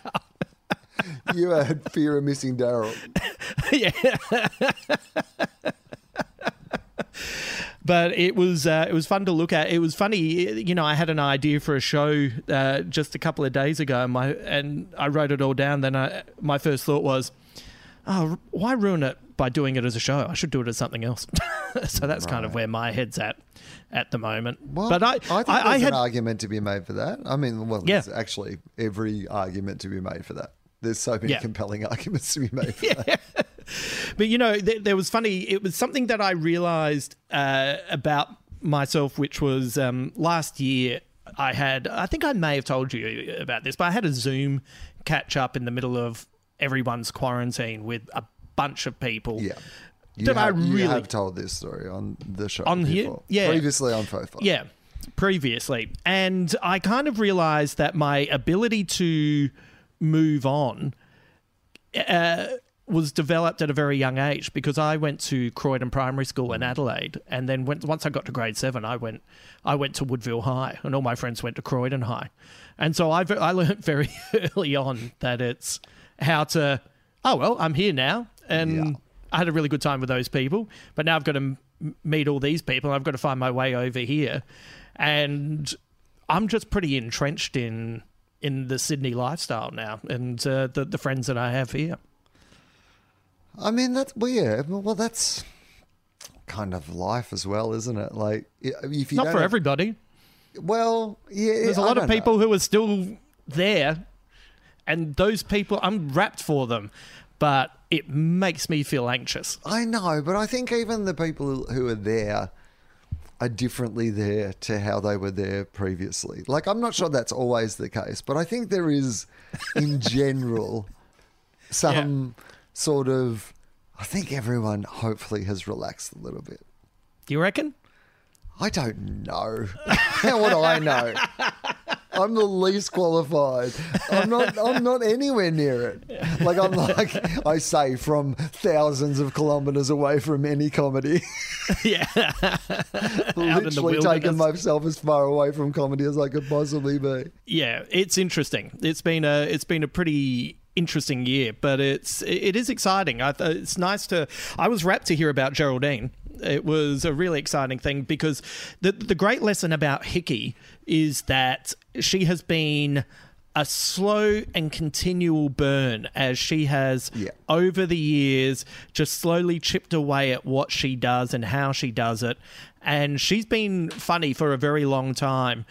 You had fear of missing Daryl. yeah. but it was uh, it was fun to look at. It was funny, you know. I had an idea for a show uh, just a couple of days ago, and my and I wrote it all down. Then I, my first thought was, oh, why ruin it by doing it as a show? I should do it as something else. so that's kind of where my head's at at the moment. Well, but I, I think I, there's I had an argument to be made for that. I mean, well, Yeah. there's actually every argument to be made for that. There's so many Yeah. compelling arguments to be made for that. But you know, th- there was funny. It was something that I realized uh, about myself, which was um, last year. I had, I think I may have told you about this, but I had a Zoom catch up in the middle of everyone's quarantine with a bunch of people. Yeah. You, That I have, you have told this story on the show On here? Yeah. Previously on Fofo. Yeah, previously. And I kind of realized that my ability to move on uh, was developed at a very young age because I went to Croydon Primary School in Adelaide, and then went, once I got to grade seven, I went I went to Woodville High, and all my friends went to Croydon High, and so I I learned very early on that it's how to oh well I'm here now, and Yeah. I had a really good time with those people, but now I've got to m- meet all these people. I've got to find my way over here, and I'm just pretty entrenched in in the Sydney lifestyle now, and uh, the the friends that I have here. I mean, that's, well, yeah. Well, that's kind of life as well, isn't it? Like, if you Not for everybody. Well, yeah. There's a lot of don't know. people who are still there, and those people, I'm wrapped for them, but it makes me feel anxious. I know, but I think even the people who are there are differently there to how they were there previously. Like, I'm not sure that's always the case, but I think there is, in general, some sort of. I think everyone hopefully has relaxed a little bit. Do you reckon? I don't know. How would I know? I'm the least qualified. I'm not. I'm not anywhere near it. Like I'm like I say, from thousands of kilometers away from any comedy. yeah. Literally taking myself as far away from comedy as I could possibly be. yeah, it's interesting. It's been a it's been a pretty interesting year, but it's it is exciting. I, it's nice to. I was rapt to hear about Geraldine. It was a really exciting thing because the the great lesson about Hickey is that she has been a slow and continual burn as she has Yeah. over the years just slowly chipped away at what she does and how she does it and she's been funny for a very long time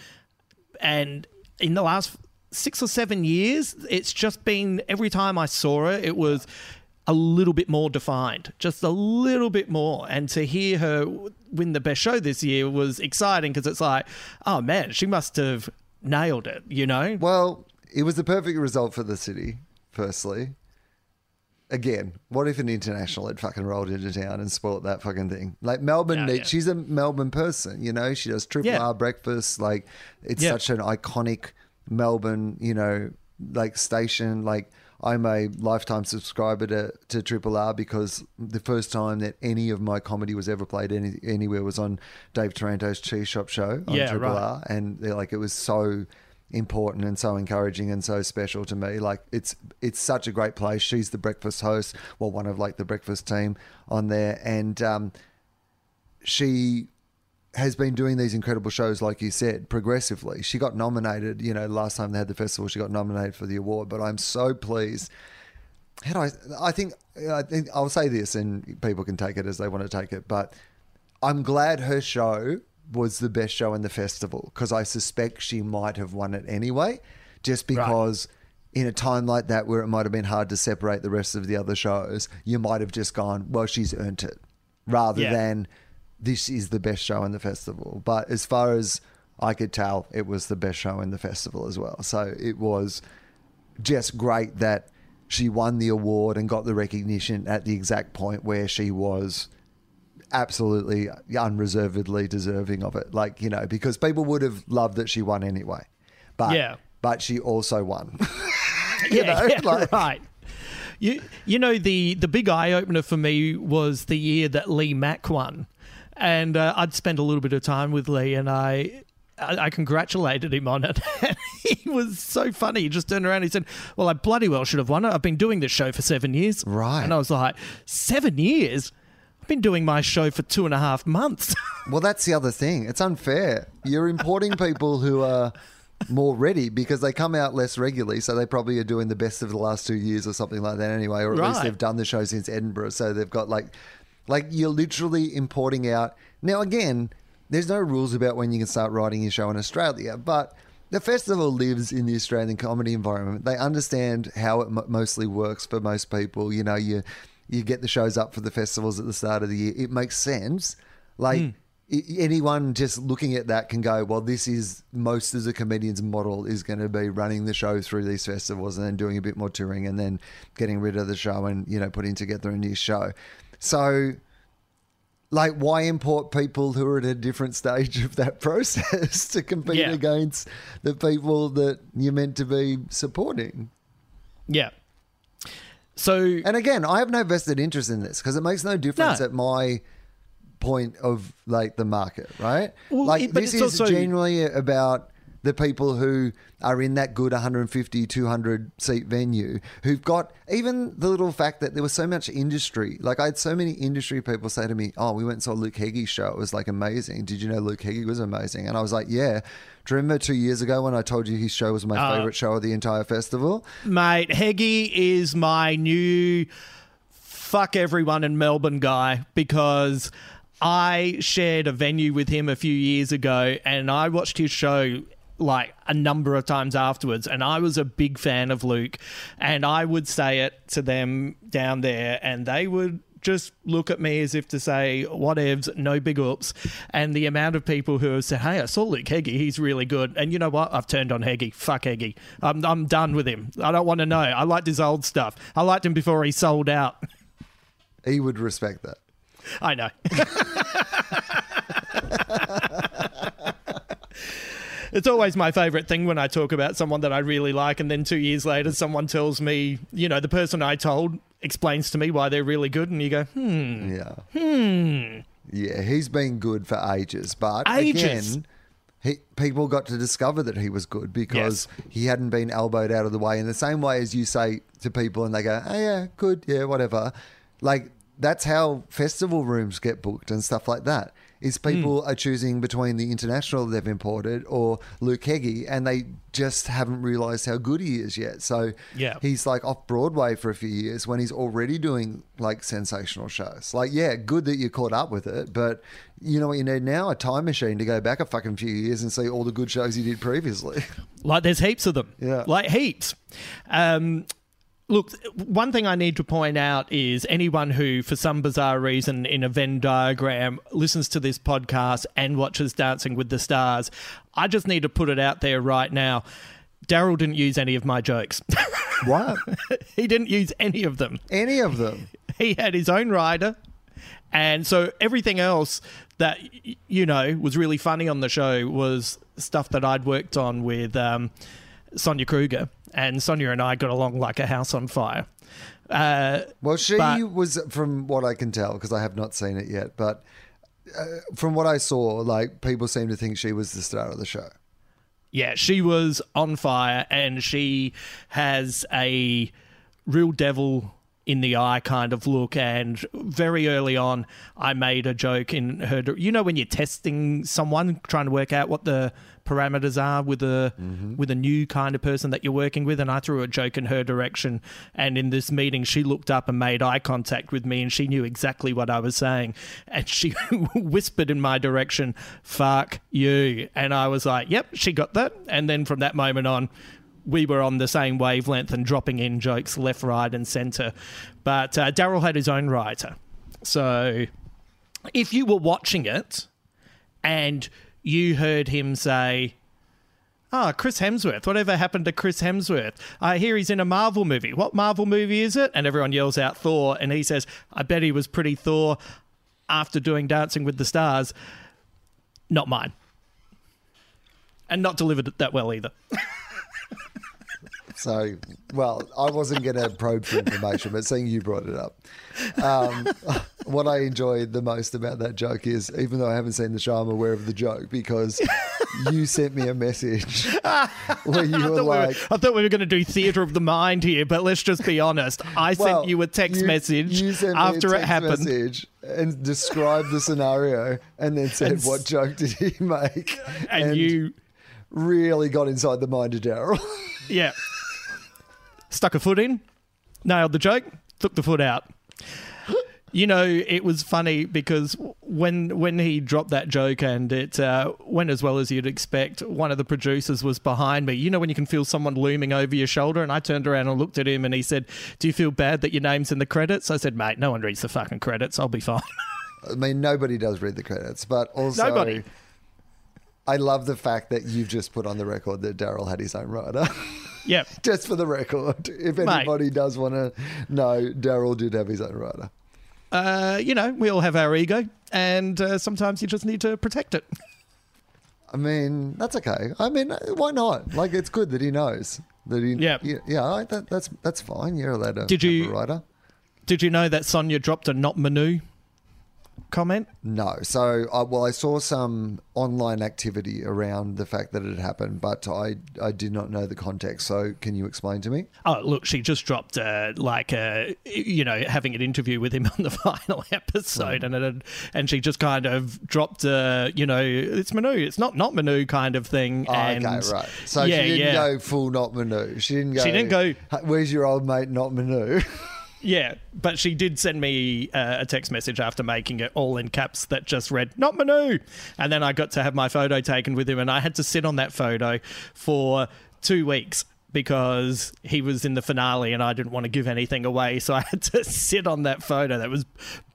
and in the last six or seven years, it's just been every time I saw her, it was a little bit more defined, just a little bit more. And to hear her win the best show this year was exciting because it's like, oh man, she must have nailed it, you know? Well, it was the perfect result for the city. Firstly, again, what if an international had fucking rolled into town and spoilt that fucking thing? Like Melbourne, Yeah, needs- yeah. she's a Melbourne person, you know. She does triple Yeah. R breakfast. Like it's such an iconic Melbourne, you know, like station. Like I'm a lifetime subscriber to, to Triple R because the first time that any of my comedy was ever played any, anywhere was on Dave Taranto's Cheese Shop show on Yeah, Triple right. R, and they're like it was so important and so encouraging and so special to me. Like it's it's such a great place. She's the breakfast host, well, one of like the breakfast team on there, and um, she has been doing these incredible shows, like you said, progressively. She got nominated, you know, last time they had the festival, she got nominated for the award. But I'm so pleased. How do I? I think I think I'll say this, and people can take it as they want to take it. But I'm glad her show was the best show in the festival because I suspect she might have won it anyway, just because. In a time like that, where it might have been hard to separate the rest of the other shows, you might have just gone, "Well, she's earned it," rather Yeah. than this is the best show in the festival. But as far as I could tell, it was the best show in the festival as well. So it was just great that she won the award and got the recognition at the exact point where she was absolutely unreservedly deserving of it. Like, you know, because people would have loved that she won anyway. But Yeah. but she also won. you yeah, know, yeah, like- right. You you know the the big eye opener for me was the year that Lee Mack won, and uh, I'd spent a little bit of time with Lee, and I. I I congratulated him on it. He was so funny. He just turned around and he said, Well, I bloody well should have won it. I've been doing this show for seven years. Right. And I was like, Seven years? I've been doing my show for two and a half months. Well, that's the other thing. It's unfair. You're importing people who are more ready because they come out less regularly, so they probably are doing the best of the last two years or something like that anyway, or at least they've done the show since Edinburgh, so they've got like, like you're literally importing out. Now, again, there's no rules about when you can start writing your show in Australia, but the festival lives in the Australian comedy environment. They understand how it mo mostly works for most people. You know, you you get the shows up for the festivals at the start of the year. It makes sense. Like hmm. i anyone just looking at that can go, well, this is most of the comedian's model is going to be running the show through these festivals and then doing a bit more touring and then getting rid of the show and you know putting together a new show. So like why import people who are at a different stage of that process to compete Yeah. against the people that you're meant to be supporting yeah. So and again i have no vested interest in this because it makes no difference No. at my point of like the market right Well, like it- this is also- generally about the people who are in that good 150 200 seat venue who've got even the little fact that there was so much industry. Like i had so many industry people say to me oh we went and saw luke heggie's show. It was like amazing. Did you know luke heggie was amazing? And i was like yeah. Do you remember two years ago when i told you his show was my Uh, favorite show of the entire festival? Mate, Heggie is my new fuck everyone in Melbourne guy because I shared a venue with him a few years ago and I watched his show like a number of times afterwards and I was a big fan of Luke and I would say it to them down there and they would just look at me as if to say, whatevs, no big ups. And the amount of people who have said, hey, I saw Luke Heggie, he's really good. And you know what? I've turned on Heggie. Fuck Heggie. I'm, I'm done with him. I don't want to know. I liked his old stuff. I liked him before he sold out. he would respect that I know. it's always my favorite thing when I talk about someone that I really like, and then two years later, someone tells me, you know, the person I told explains to me why they're really good, and you go, hmm, Yeah. Hmm. Yeah, he's been good for ages, but Ages. again, he, people got to discover that he was good because he hadn't been elbowed out of the way in the same way as you say to people and they go, "Oh yeah, good, yeah, whatever." Like that's how festival rooms get booked and stuff like that. Is people are choosing between the international they've imported or Luke Heggie, and they just haven't realised how good he is yet. So Yeah. he's like off Broadway for a few years when he's already doing like sensational shows. Like, yeah, good that you caught up with it, but you know what you need now? A time machine to go back a fucking few years and see all the good shows you did previously. Like there's heaps of them. Yeah. Like heaps. Um, look, one thing I need to point out is anyone who, for some bizarre reason, in a Venn diagram, listens to this podcast and watches Dancing with the Stars, I just need to put it out there right now. Daryl didn't use any of my jokes. what? he didn't use any of them. Any of them? He had his own rider. And so everything else that, you know, was really funny on the show was stuff that I'd worked on with um, Sonia Kruger. And Sonia and I got along like a house on fire. Uh, Well, she But- was, from what I can tell, because I have not seen it yet, but uh, from what I saw, like people seem to think she was the star of the show. yeah, she was on fire and she has a real devil in the eye kind of look. And very early on, I made a joke in her. You know, when you're testing someone, trying to work out what the parameters are with a with a new kind of person that you're working with, and I threw a joke in her direction. And in this meeting, she looked up and made eye contact with me, and she knew exactly what I was saying. And she whispered in my direction, "Fuck you!" And I was like, "Yep, she got that." And then from that moment on we were on the same wavelength and dropping in jokes left, right, and centre. But uh, Daryl had his own writer. So if you were watching it and you heard him say, Oh, Chris Hemsworth. Whatever happened to Chris Hemsworth? I hear he's in a Marvel movie. What Marvel movie is it? And everyone yells out Thor. And he says, I bet he was pretty Thor after doing Dancing with the Stars. Not mine. And not delivered that well either. So, well, I wasn't going to probe for information, but seeing you brought it up, um, what I enjoyed the most about that joke is, even though I haven't seen the show, I'm aware of the joke because you sent me a message where you I were thought, we were, like, I thought we were going to do theater of the mind here, but let's just be honest. I well, sent you a text you- message you sent me a after it happened. message and described the scenario, and then said, And "What joke did he make?" And, you, really got inside the mind of Daryl. yeah, stuck a foot in, nailed the joke, took the foot out. You know, it was funny because when when he dropped that joke and it uh, went as well as you'd expect, one of the producers was behind me. You know, when you can feel someone looming over your shoulder, and I turned around and looked at him, and he said, "Do you feel bad that your name's in the credits?" I said, "Mate, no one reads the fucking credits. I'll be fine." I mean, nobody does read the credits, but also Nobody. I love the fact that you've just put on the record that Daryl had his own writer. yeah, just for the record, if Mate. anybody does want to know, Daryl did have his own writer. Uh, you know, we all have our ego, and uh, sometimes you just need to protect it. I mean, that's okay. I mean, why not? Like, it's good that he knows that he. Yeah. yeah, That, that's that's fine. You're allowed to. Did you- a writer? Did you know that Sonia dropped a not Manu comment? No. So, uh, well, I saw some online activity around the fact that it had happened, but I I did not know the context. So, can you explain to me? Oh, look, she just dropped uh, like uh, you know having an interview with him on the final episode, and it and she just kind of dropped uh, you know it's Manu, it's not not Manu kind of thing. Oh, and okay, right. So yeah, she didn't yeah. go full not Manu. She didn't go. She didn't go- Where's your old mate? Not Manu. Yeah, but she did send me uh, a text message after making it all in caps that just read "Not Manu," and then I got to have my photo taken with him, and I had to sit on that photo for two weeks because he was in the finale, and I didn't want to give anything away, so I had to sit on that photo that was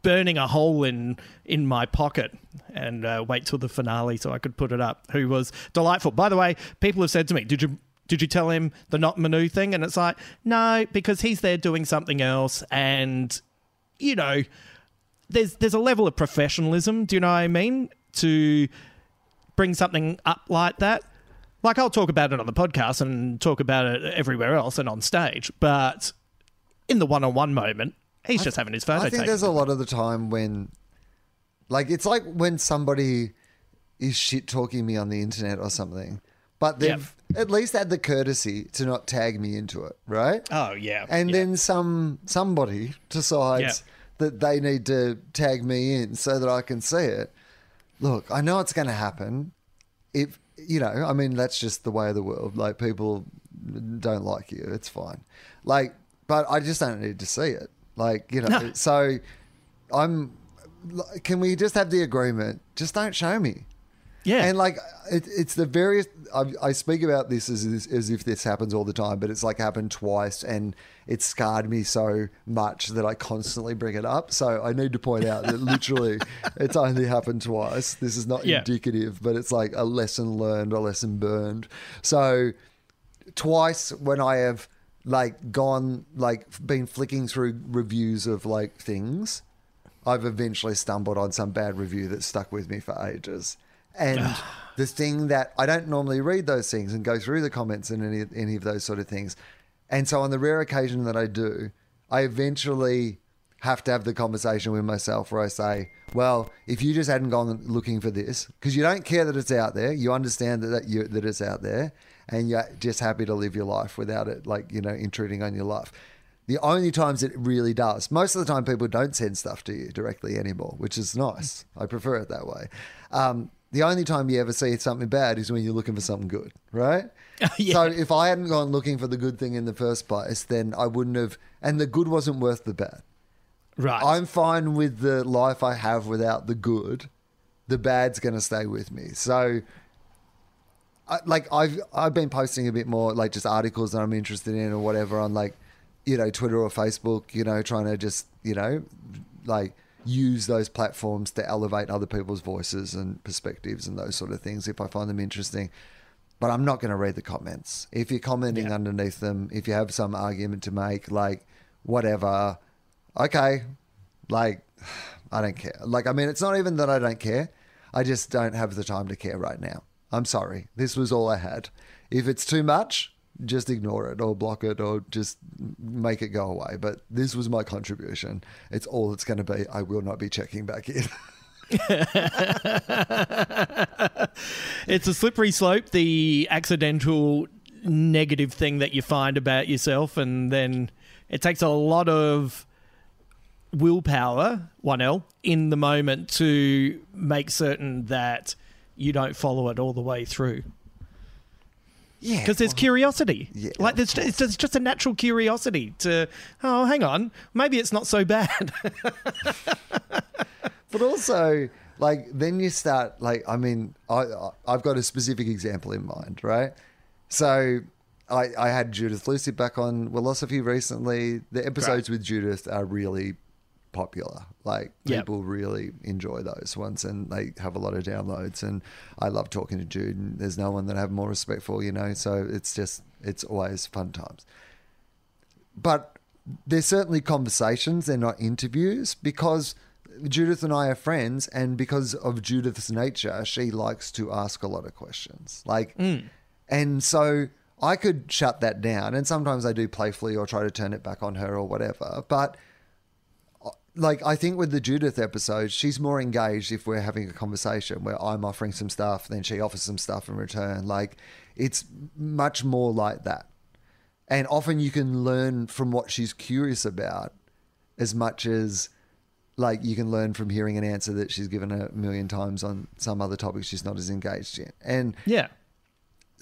burning a hole in in my pocket and uh, wait till the finale so I could put it up. Who was delightful, by the way. People have said to me, "Did you?" Did you tell him the not Manu thing? And it's like, no, because he's there doing something else, and you know, there's there's a level of professionalism. Do you know what I mean? To bring something up like that. Like I'll talk about it on the podcast and talk about it everywhere else and on stage, but in the one-on-one moment, he's just having his photo I think taken. there's a lot of the time when, like, it's like when somebody is shit talking me on the internet or something, but they've at least had the courtesy to not tag me into it, right? oh yeah, and yeah. then some somebody decides Yeah. that they need to tag me in so that I can see it. Look, I know it's going to happen. If you know, I mean, that's just the way of the world. Like people don't like you, it's fine. Like, but I just don't need to see it. Like you know, No. so I'm. Can we just have the agreement? Just don't show me. Yeah, And like it, it's the various. I, I speak about this as as if this happens all the time, but it's like happened twice, and it scarred me so much that I constantly bring it up. So I need to point out that literally it's only happened twice. This is not Yeah. indicative, but it's like a lesson learned, a lesson burned. So twice when I have like gone like been flicking through reviews of like things, I've eventually stumbled on some bad review that stuck with me for ages. And the thing that I don't normally read those things and go through the comments and any any of those sort of things. And so on the rare occasion that I do, I eventually have to have the conversation with myself where I say, well, if you just hadn't gone looking for this, because you don't care that it's out there, you understand that that, you, that it's out there, and you're just happy to live your life without it, like, you know, intruding on your life. The only times it really does, most of the time people don't send stuff to you directly anymore, which is nice. I prefer it that way. Um, the only time you ever see something bad is when you're looking for something good, right? Yeah. So if I hadn't gone looking for the good thing in the first place, then I wouldn't have, and the good wasn't worth the bad. right. I'm fine with the life I have without the good. The bad's going to stay with me. So, I, like I've I've been posting a bit more, like just articles that I'm interested in or whatever on like, you know, Twitter or Facebook. You know, trying to just you know, like use those platforms to elevate other people's voices and perspectives and those sort of things if I find them interesting. But I'm not going to read the comments. If you're commenting Yeah. underneath them, if you have some argument to make, like whatever, okay, like I don't care. Like I mean, it's not even that I don't care. I just don't have the time to care right now. I'm sorry. This was all I had. If it's too much, just ignore it or block it or just make it go away. But this was my contribution. It's all it's going to be. I will not be checking back in. It's a slippery slope, the accidental negative thing that you find about yourself, and then it takes a lot of willpower, 1L, in the moment to make certain that you don't follow it all the way through. Yeah. Because there's curiosity. Yeah, like there's it's just, just a natural curiosity to, oh, hang on, maybe it's not so bad. But also, like, then you start, like, I mean, I, I- I've got a specific example in mind, right? So I, I had Judith Lucy back on Wilosophy recently. The episodes with Judith are really popular. Like, Yep. people really enjoy those ones and they have a lot of downloads. And I love talking to Jude, and there's no one that I have more respect for, you know? So it's just, it's always fun times. But there's certainly conversations, they're not interviews because Judith and I are friends, and because of Judith's nature, she likes to ask a lot of questions. Like, mm. and so I could shut that down, and sometimes I do playfully or try to turn it back on her or whatever. But like I think with the Judith episode, she's more engaged if we're having a conversation where I'm offering some stuff, then she offers some stuff in return. Like it's much more like that. And often you can learn from what she's curious about as much as like you can learn from hearing an answer that she's given a million times on some other topic she's not as engaged in. And yeah.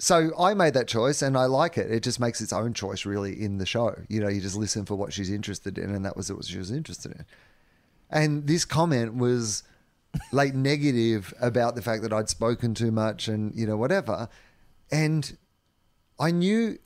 So I made that choice and I like it. It just makes its own choice really in the show. You know, you just listen for what she's interested in and that was what she was interested in. And this comment was like negative about the fact that I'd spoken too much and, you know, whatever. And I knew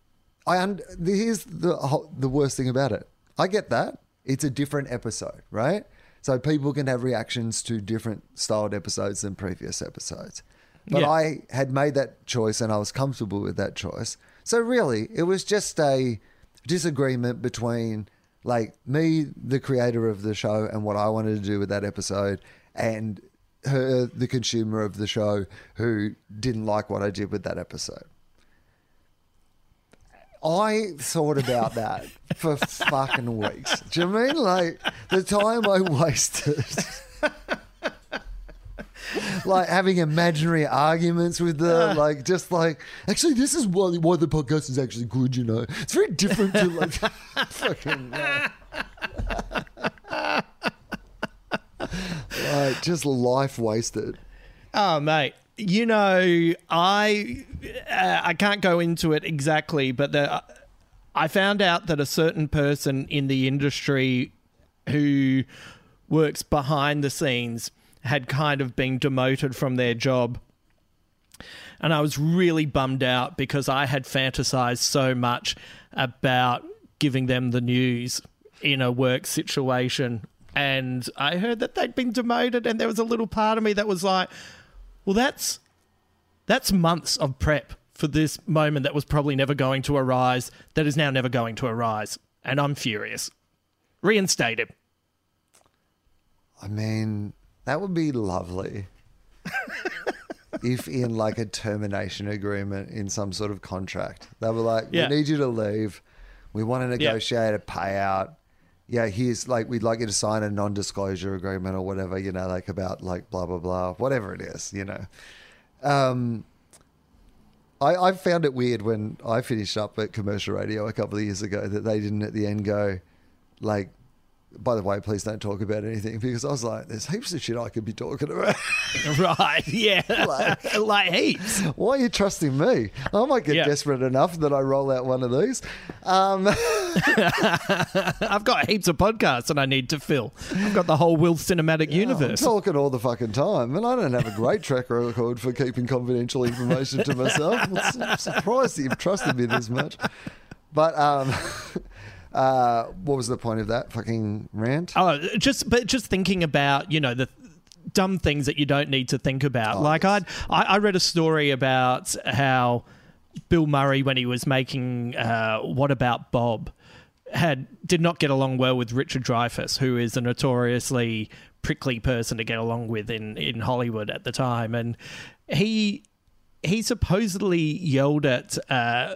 I un- here's the the worst thing about it. I get that. It's a different episode, right? So people can have reactions to different styled episodes than previous episodes. But Yeah. I had made that choice and I was comfortable with that choice. So really, it was just a disagreement between like me, the creator of the show, and what I wanted to do with that episode, and her, the consumer of the show, who didn't like what I did with that episode. I thought about that for fucking weeks. Do you mean like the time I wasted? like having imaginary arguments with her, uh. like just like actually, this is why why the podcast is actually good. You know, it's very different to like fucking like, like just life wasted. Oh, mate. You know, I uh, I can't go into it exactly, but the, uh, I found out that a certain person in the industry who works behind the scenes had kind of been demoted from their job. And I was really bummed out because I had fantasized so much about giving them the news in a work situation. And I heard that they'd been demoted, and there was a little part of me that was like, well, that's that's months of prep for this moment that was probably never going to arise, that is now never going to arise. And I'm furious. Reinstate him. I mean, that would be lovely. if in like a termination agreement in some sort of contract, they were like, Yeah. "We need you to leave. We want to negotiate a payout. Yeah, here's like we'd like you to sign a non-disclosure agreement or whatever, you know, like about like blah blah blah, whatever it is, you know." Um, I, I found it weird when I finished up at commercial radio a couple of years ago that they didn't at the end go, like, by the way, please don't talk about anything because I was like, there's heaps of shit I could be talking about. Right, yeah. Like- like heaps. Why are you trusting me? I might get Yeah. desperate enough that I roll out one of these. Um, I've got heaps of podcasts that I need to fill. I've got the whole Wil Cinematic universe I'm talking all the fucking time, and I don't have a great track record for keeping confidential information to myself. I'm surprised that you've trusted me this much. But um, uh, what was the point of that fucking rant? Oh, just but just thinking about you know the dumb things that you don't need to think about. like yes. I'd, I I read a story about how Bill Murray when he was making uh, What About Bob had did not get along well with Richard Dreyfuss, who is a notoriously prickly person to get along with in in Hollywood at the time, and he he supposedly yelled at. Uh,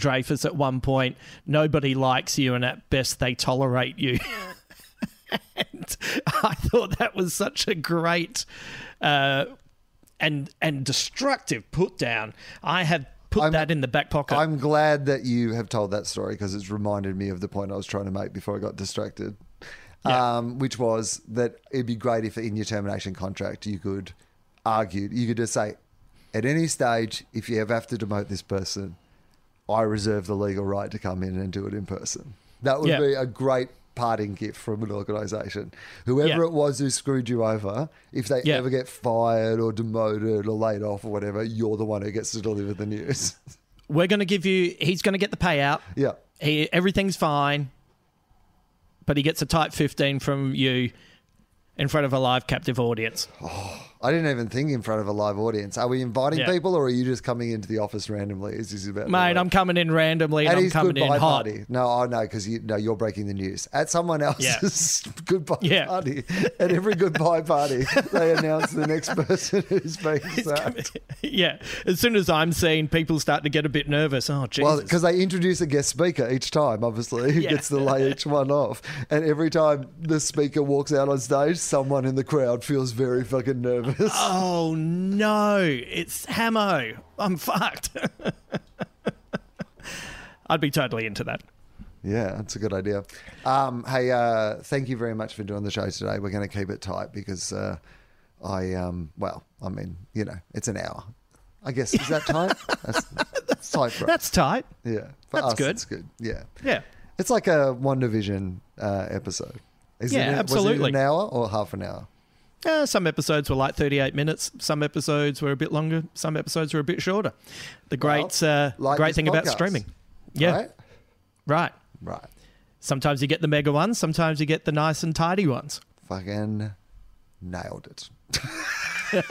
Dreyfuss at one point, nobody likes you, and at best they tolerate you. and I thought that was such a great uh, and and destructive put down. I have put I'm- that in the back pocket. I'm glad that you have told that story because it's reminded me of the point I was trying to make before I got distracted. Yeah. Um, which was that it'd be great if in your termination contract you could argue, you could just say, at any stage, if you ever have to demote this person, I reserve the legal right to come in and do it in person. That would Yeah. be a great parting gift from an organisation. Whoever Yeah. it was who screwed you over, if they Yeah. ever get fired or demoted or laid off or whatever, you're the one who gets to deliver the news. We're going to give you. He's going to get the payout. yeah. He, everything's fine, but he gets a type 15 from you in front of a live captive audience. Oh. I didn't even think in front of a live audience. Are we inviting Yeah. people or are you just coming into the office randomly? Is this about Mate. I'm coming in randomly and I'm coming in goodbye hot. party. No, oh no, because you no, you're breaking the news at someone else's goodbye Yeah. party. At every goodbye party, they announce the next person who's being sacked. yeah. As soon as I'm seen, people start to get a bit nervous. Oh, Jesus. Well, because they introduce a guest speaker each time, obviously, who Yeah. gets to lay each one off. And every time the speaker walks out on stage, someone in the crowd feels very fucking nervous. Oh, no. It's Hamo. I'm fucked. I'd be totally into that. Yeah, that's a good idea. Um, hey, uh, thank you very much for doing the show today. We're going to keep it tight because uh, I, um, well, I mean, you know, it's an hour. I guess is that tight? That's, that's tight for us. That's tight. Yeah, for that's us, good. It's good. Yeah, Yeah. it's like a One Division uh, episode. Is Yeah, it, Was it absolutely. an hour or half an hour? Uh, some episodes were like 38 minutes. Some episodes were a bit longer. Some episodes were a bit shorter. The great, uh, like great thing about streaming. Yeah. Right. right. Right. Sometimes you get the mega ones. Sometimes you get the nice and tidy ones. Fucking nailed it.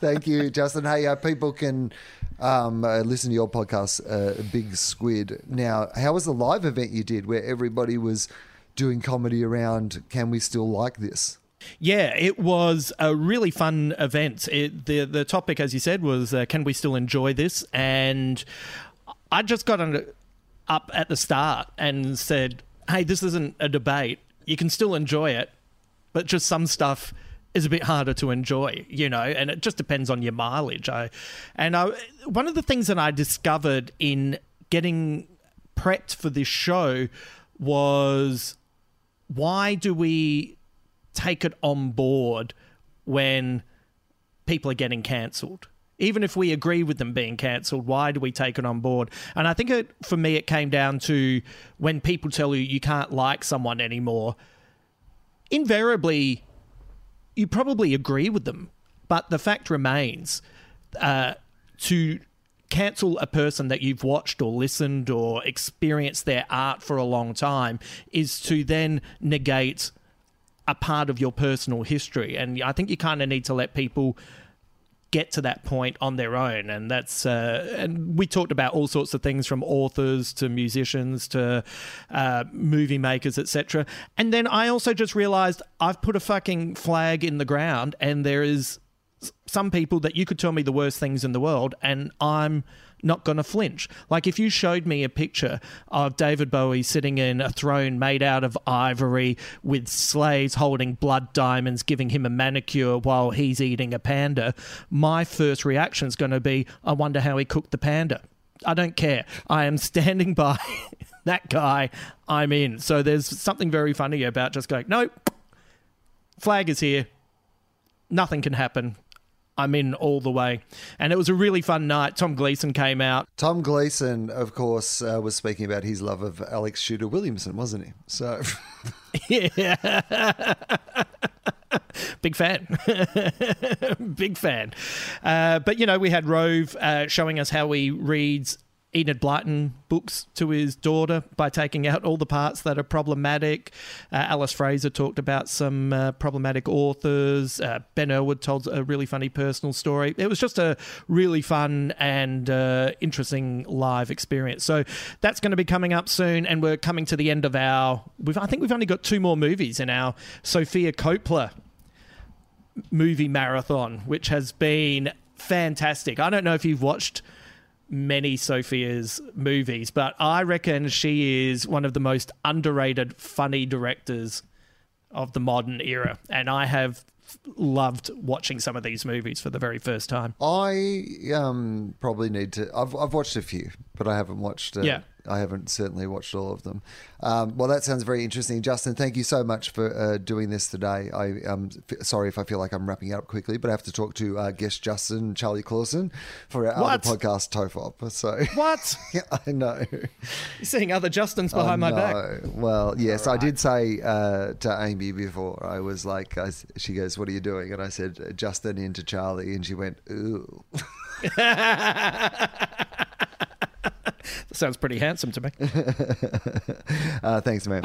Thank you, Justin. Hey, uh, people can um, uh, listen to your podcast, uh, Big Squid. Now, how was the live event you did where everybody was doing comedy around Can We Still Like This? Yeah, it was a really fun event. It, the The topic, as you said, was uh, can we still enjoy this? And I just got on, up at the start and said, "Hey, this isn't a debate. You can still enjoy it, but just some stuff." Is a bit harder to enjoy, you know, and it just depends on your mileage. I, and I, one of the things that I discovered in getting prepped for this show was why do we take it on board when people are getting cancelled? Even if we agree with them being cancelled, why do we take it on board? And I think it, for me, it came down to when people tell you you can't like someone anymore, invariably, you probably agree with them. But the fact remains uh, to cancel a person that you've watched or listened or experienced their art for a long time is to then negate a part of your personal history. And I think you kind of need to let people get to that point on their own and that's uh, and we talked about all sorts of things from authors to musicians to uh, movie makers etc and then i also just realized i've put a fucking flag in the ground and there is some people that you could tell me the worst things in the world and i'm not going to flinch. Like if you showed me a picture of David Bowie sitting in a throne made out of ivory with slaves holding blood diamonds giving him a manicure while he's eating a panda, my first reaction is going to be, I wonder how he cooked the panda. I don't care. I am standing by that guy. I'm in. So there's something very funny about just going, nope, flag is here. Nothing can happen. I'm in all the way. And it was a really fun night. Tom Gleeson came out. Tom Gleeson, of course, uh, was speaking about his love of Alex Shooter Williamson, wasn't he? So, Yeah. Big fan. Big fan. Uh, but, you know, we had Rove uh, showing us how he reads Enid Blyton books to his daughter by taking out all the parts that are problematic. Uh, Alice Fraser talked about some uh, problematic authors. Uh, ben Elwood told a really funny personal story. It was just a really fun and uh, interesting live experience. So that's going to be coming up soon, and we're coming to the end of our. I think we've only got two more movies in our Sofia Coppola movie marathon, which has been fantastic. I don't know if you've watched many Sofia's movies, but I reckon she is one of the most underrated, funny directors of the modern era, and I have loved watching some of these movies for the very first time. I um, probably need to. I've, I've watched a few, but I haven't watched. Uh, Yeah. I haven't certainly watched all of them. Um, well, that sounds very interesting, Justin. Thank you so much for uh, doing this today. I am f- sorry if I feel like I'm wrapping up quickly, but I have to talk to uh, guest Justin Charlie Clausen for our What? other podcast, Tofop. So What? yeah, I know. You're seeing other Justins behind my back. Well, yes, I did say uh, to Amy before. I was like, I she goes, "What are you doing?" And I said, "Justin into Charlie," and she went, "Ooh." Sounds pretty handsome to me. Uh, thanks, man.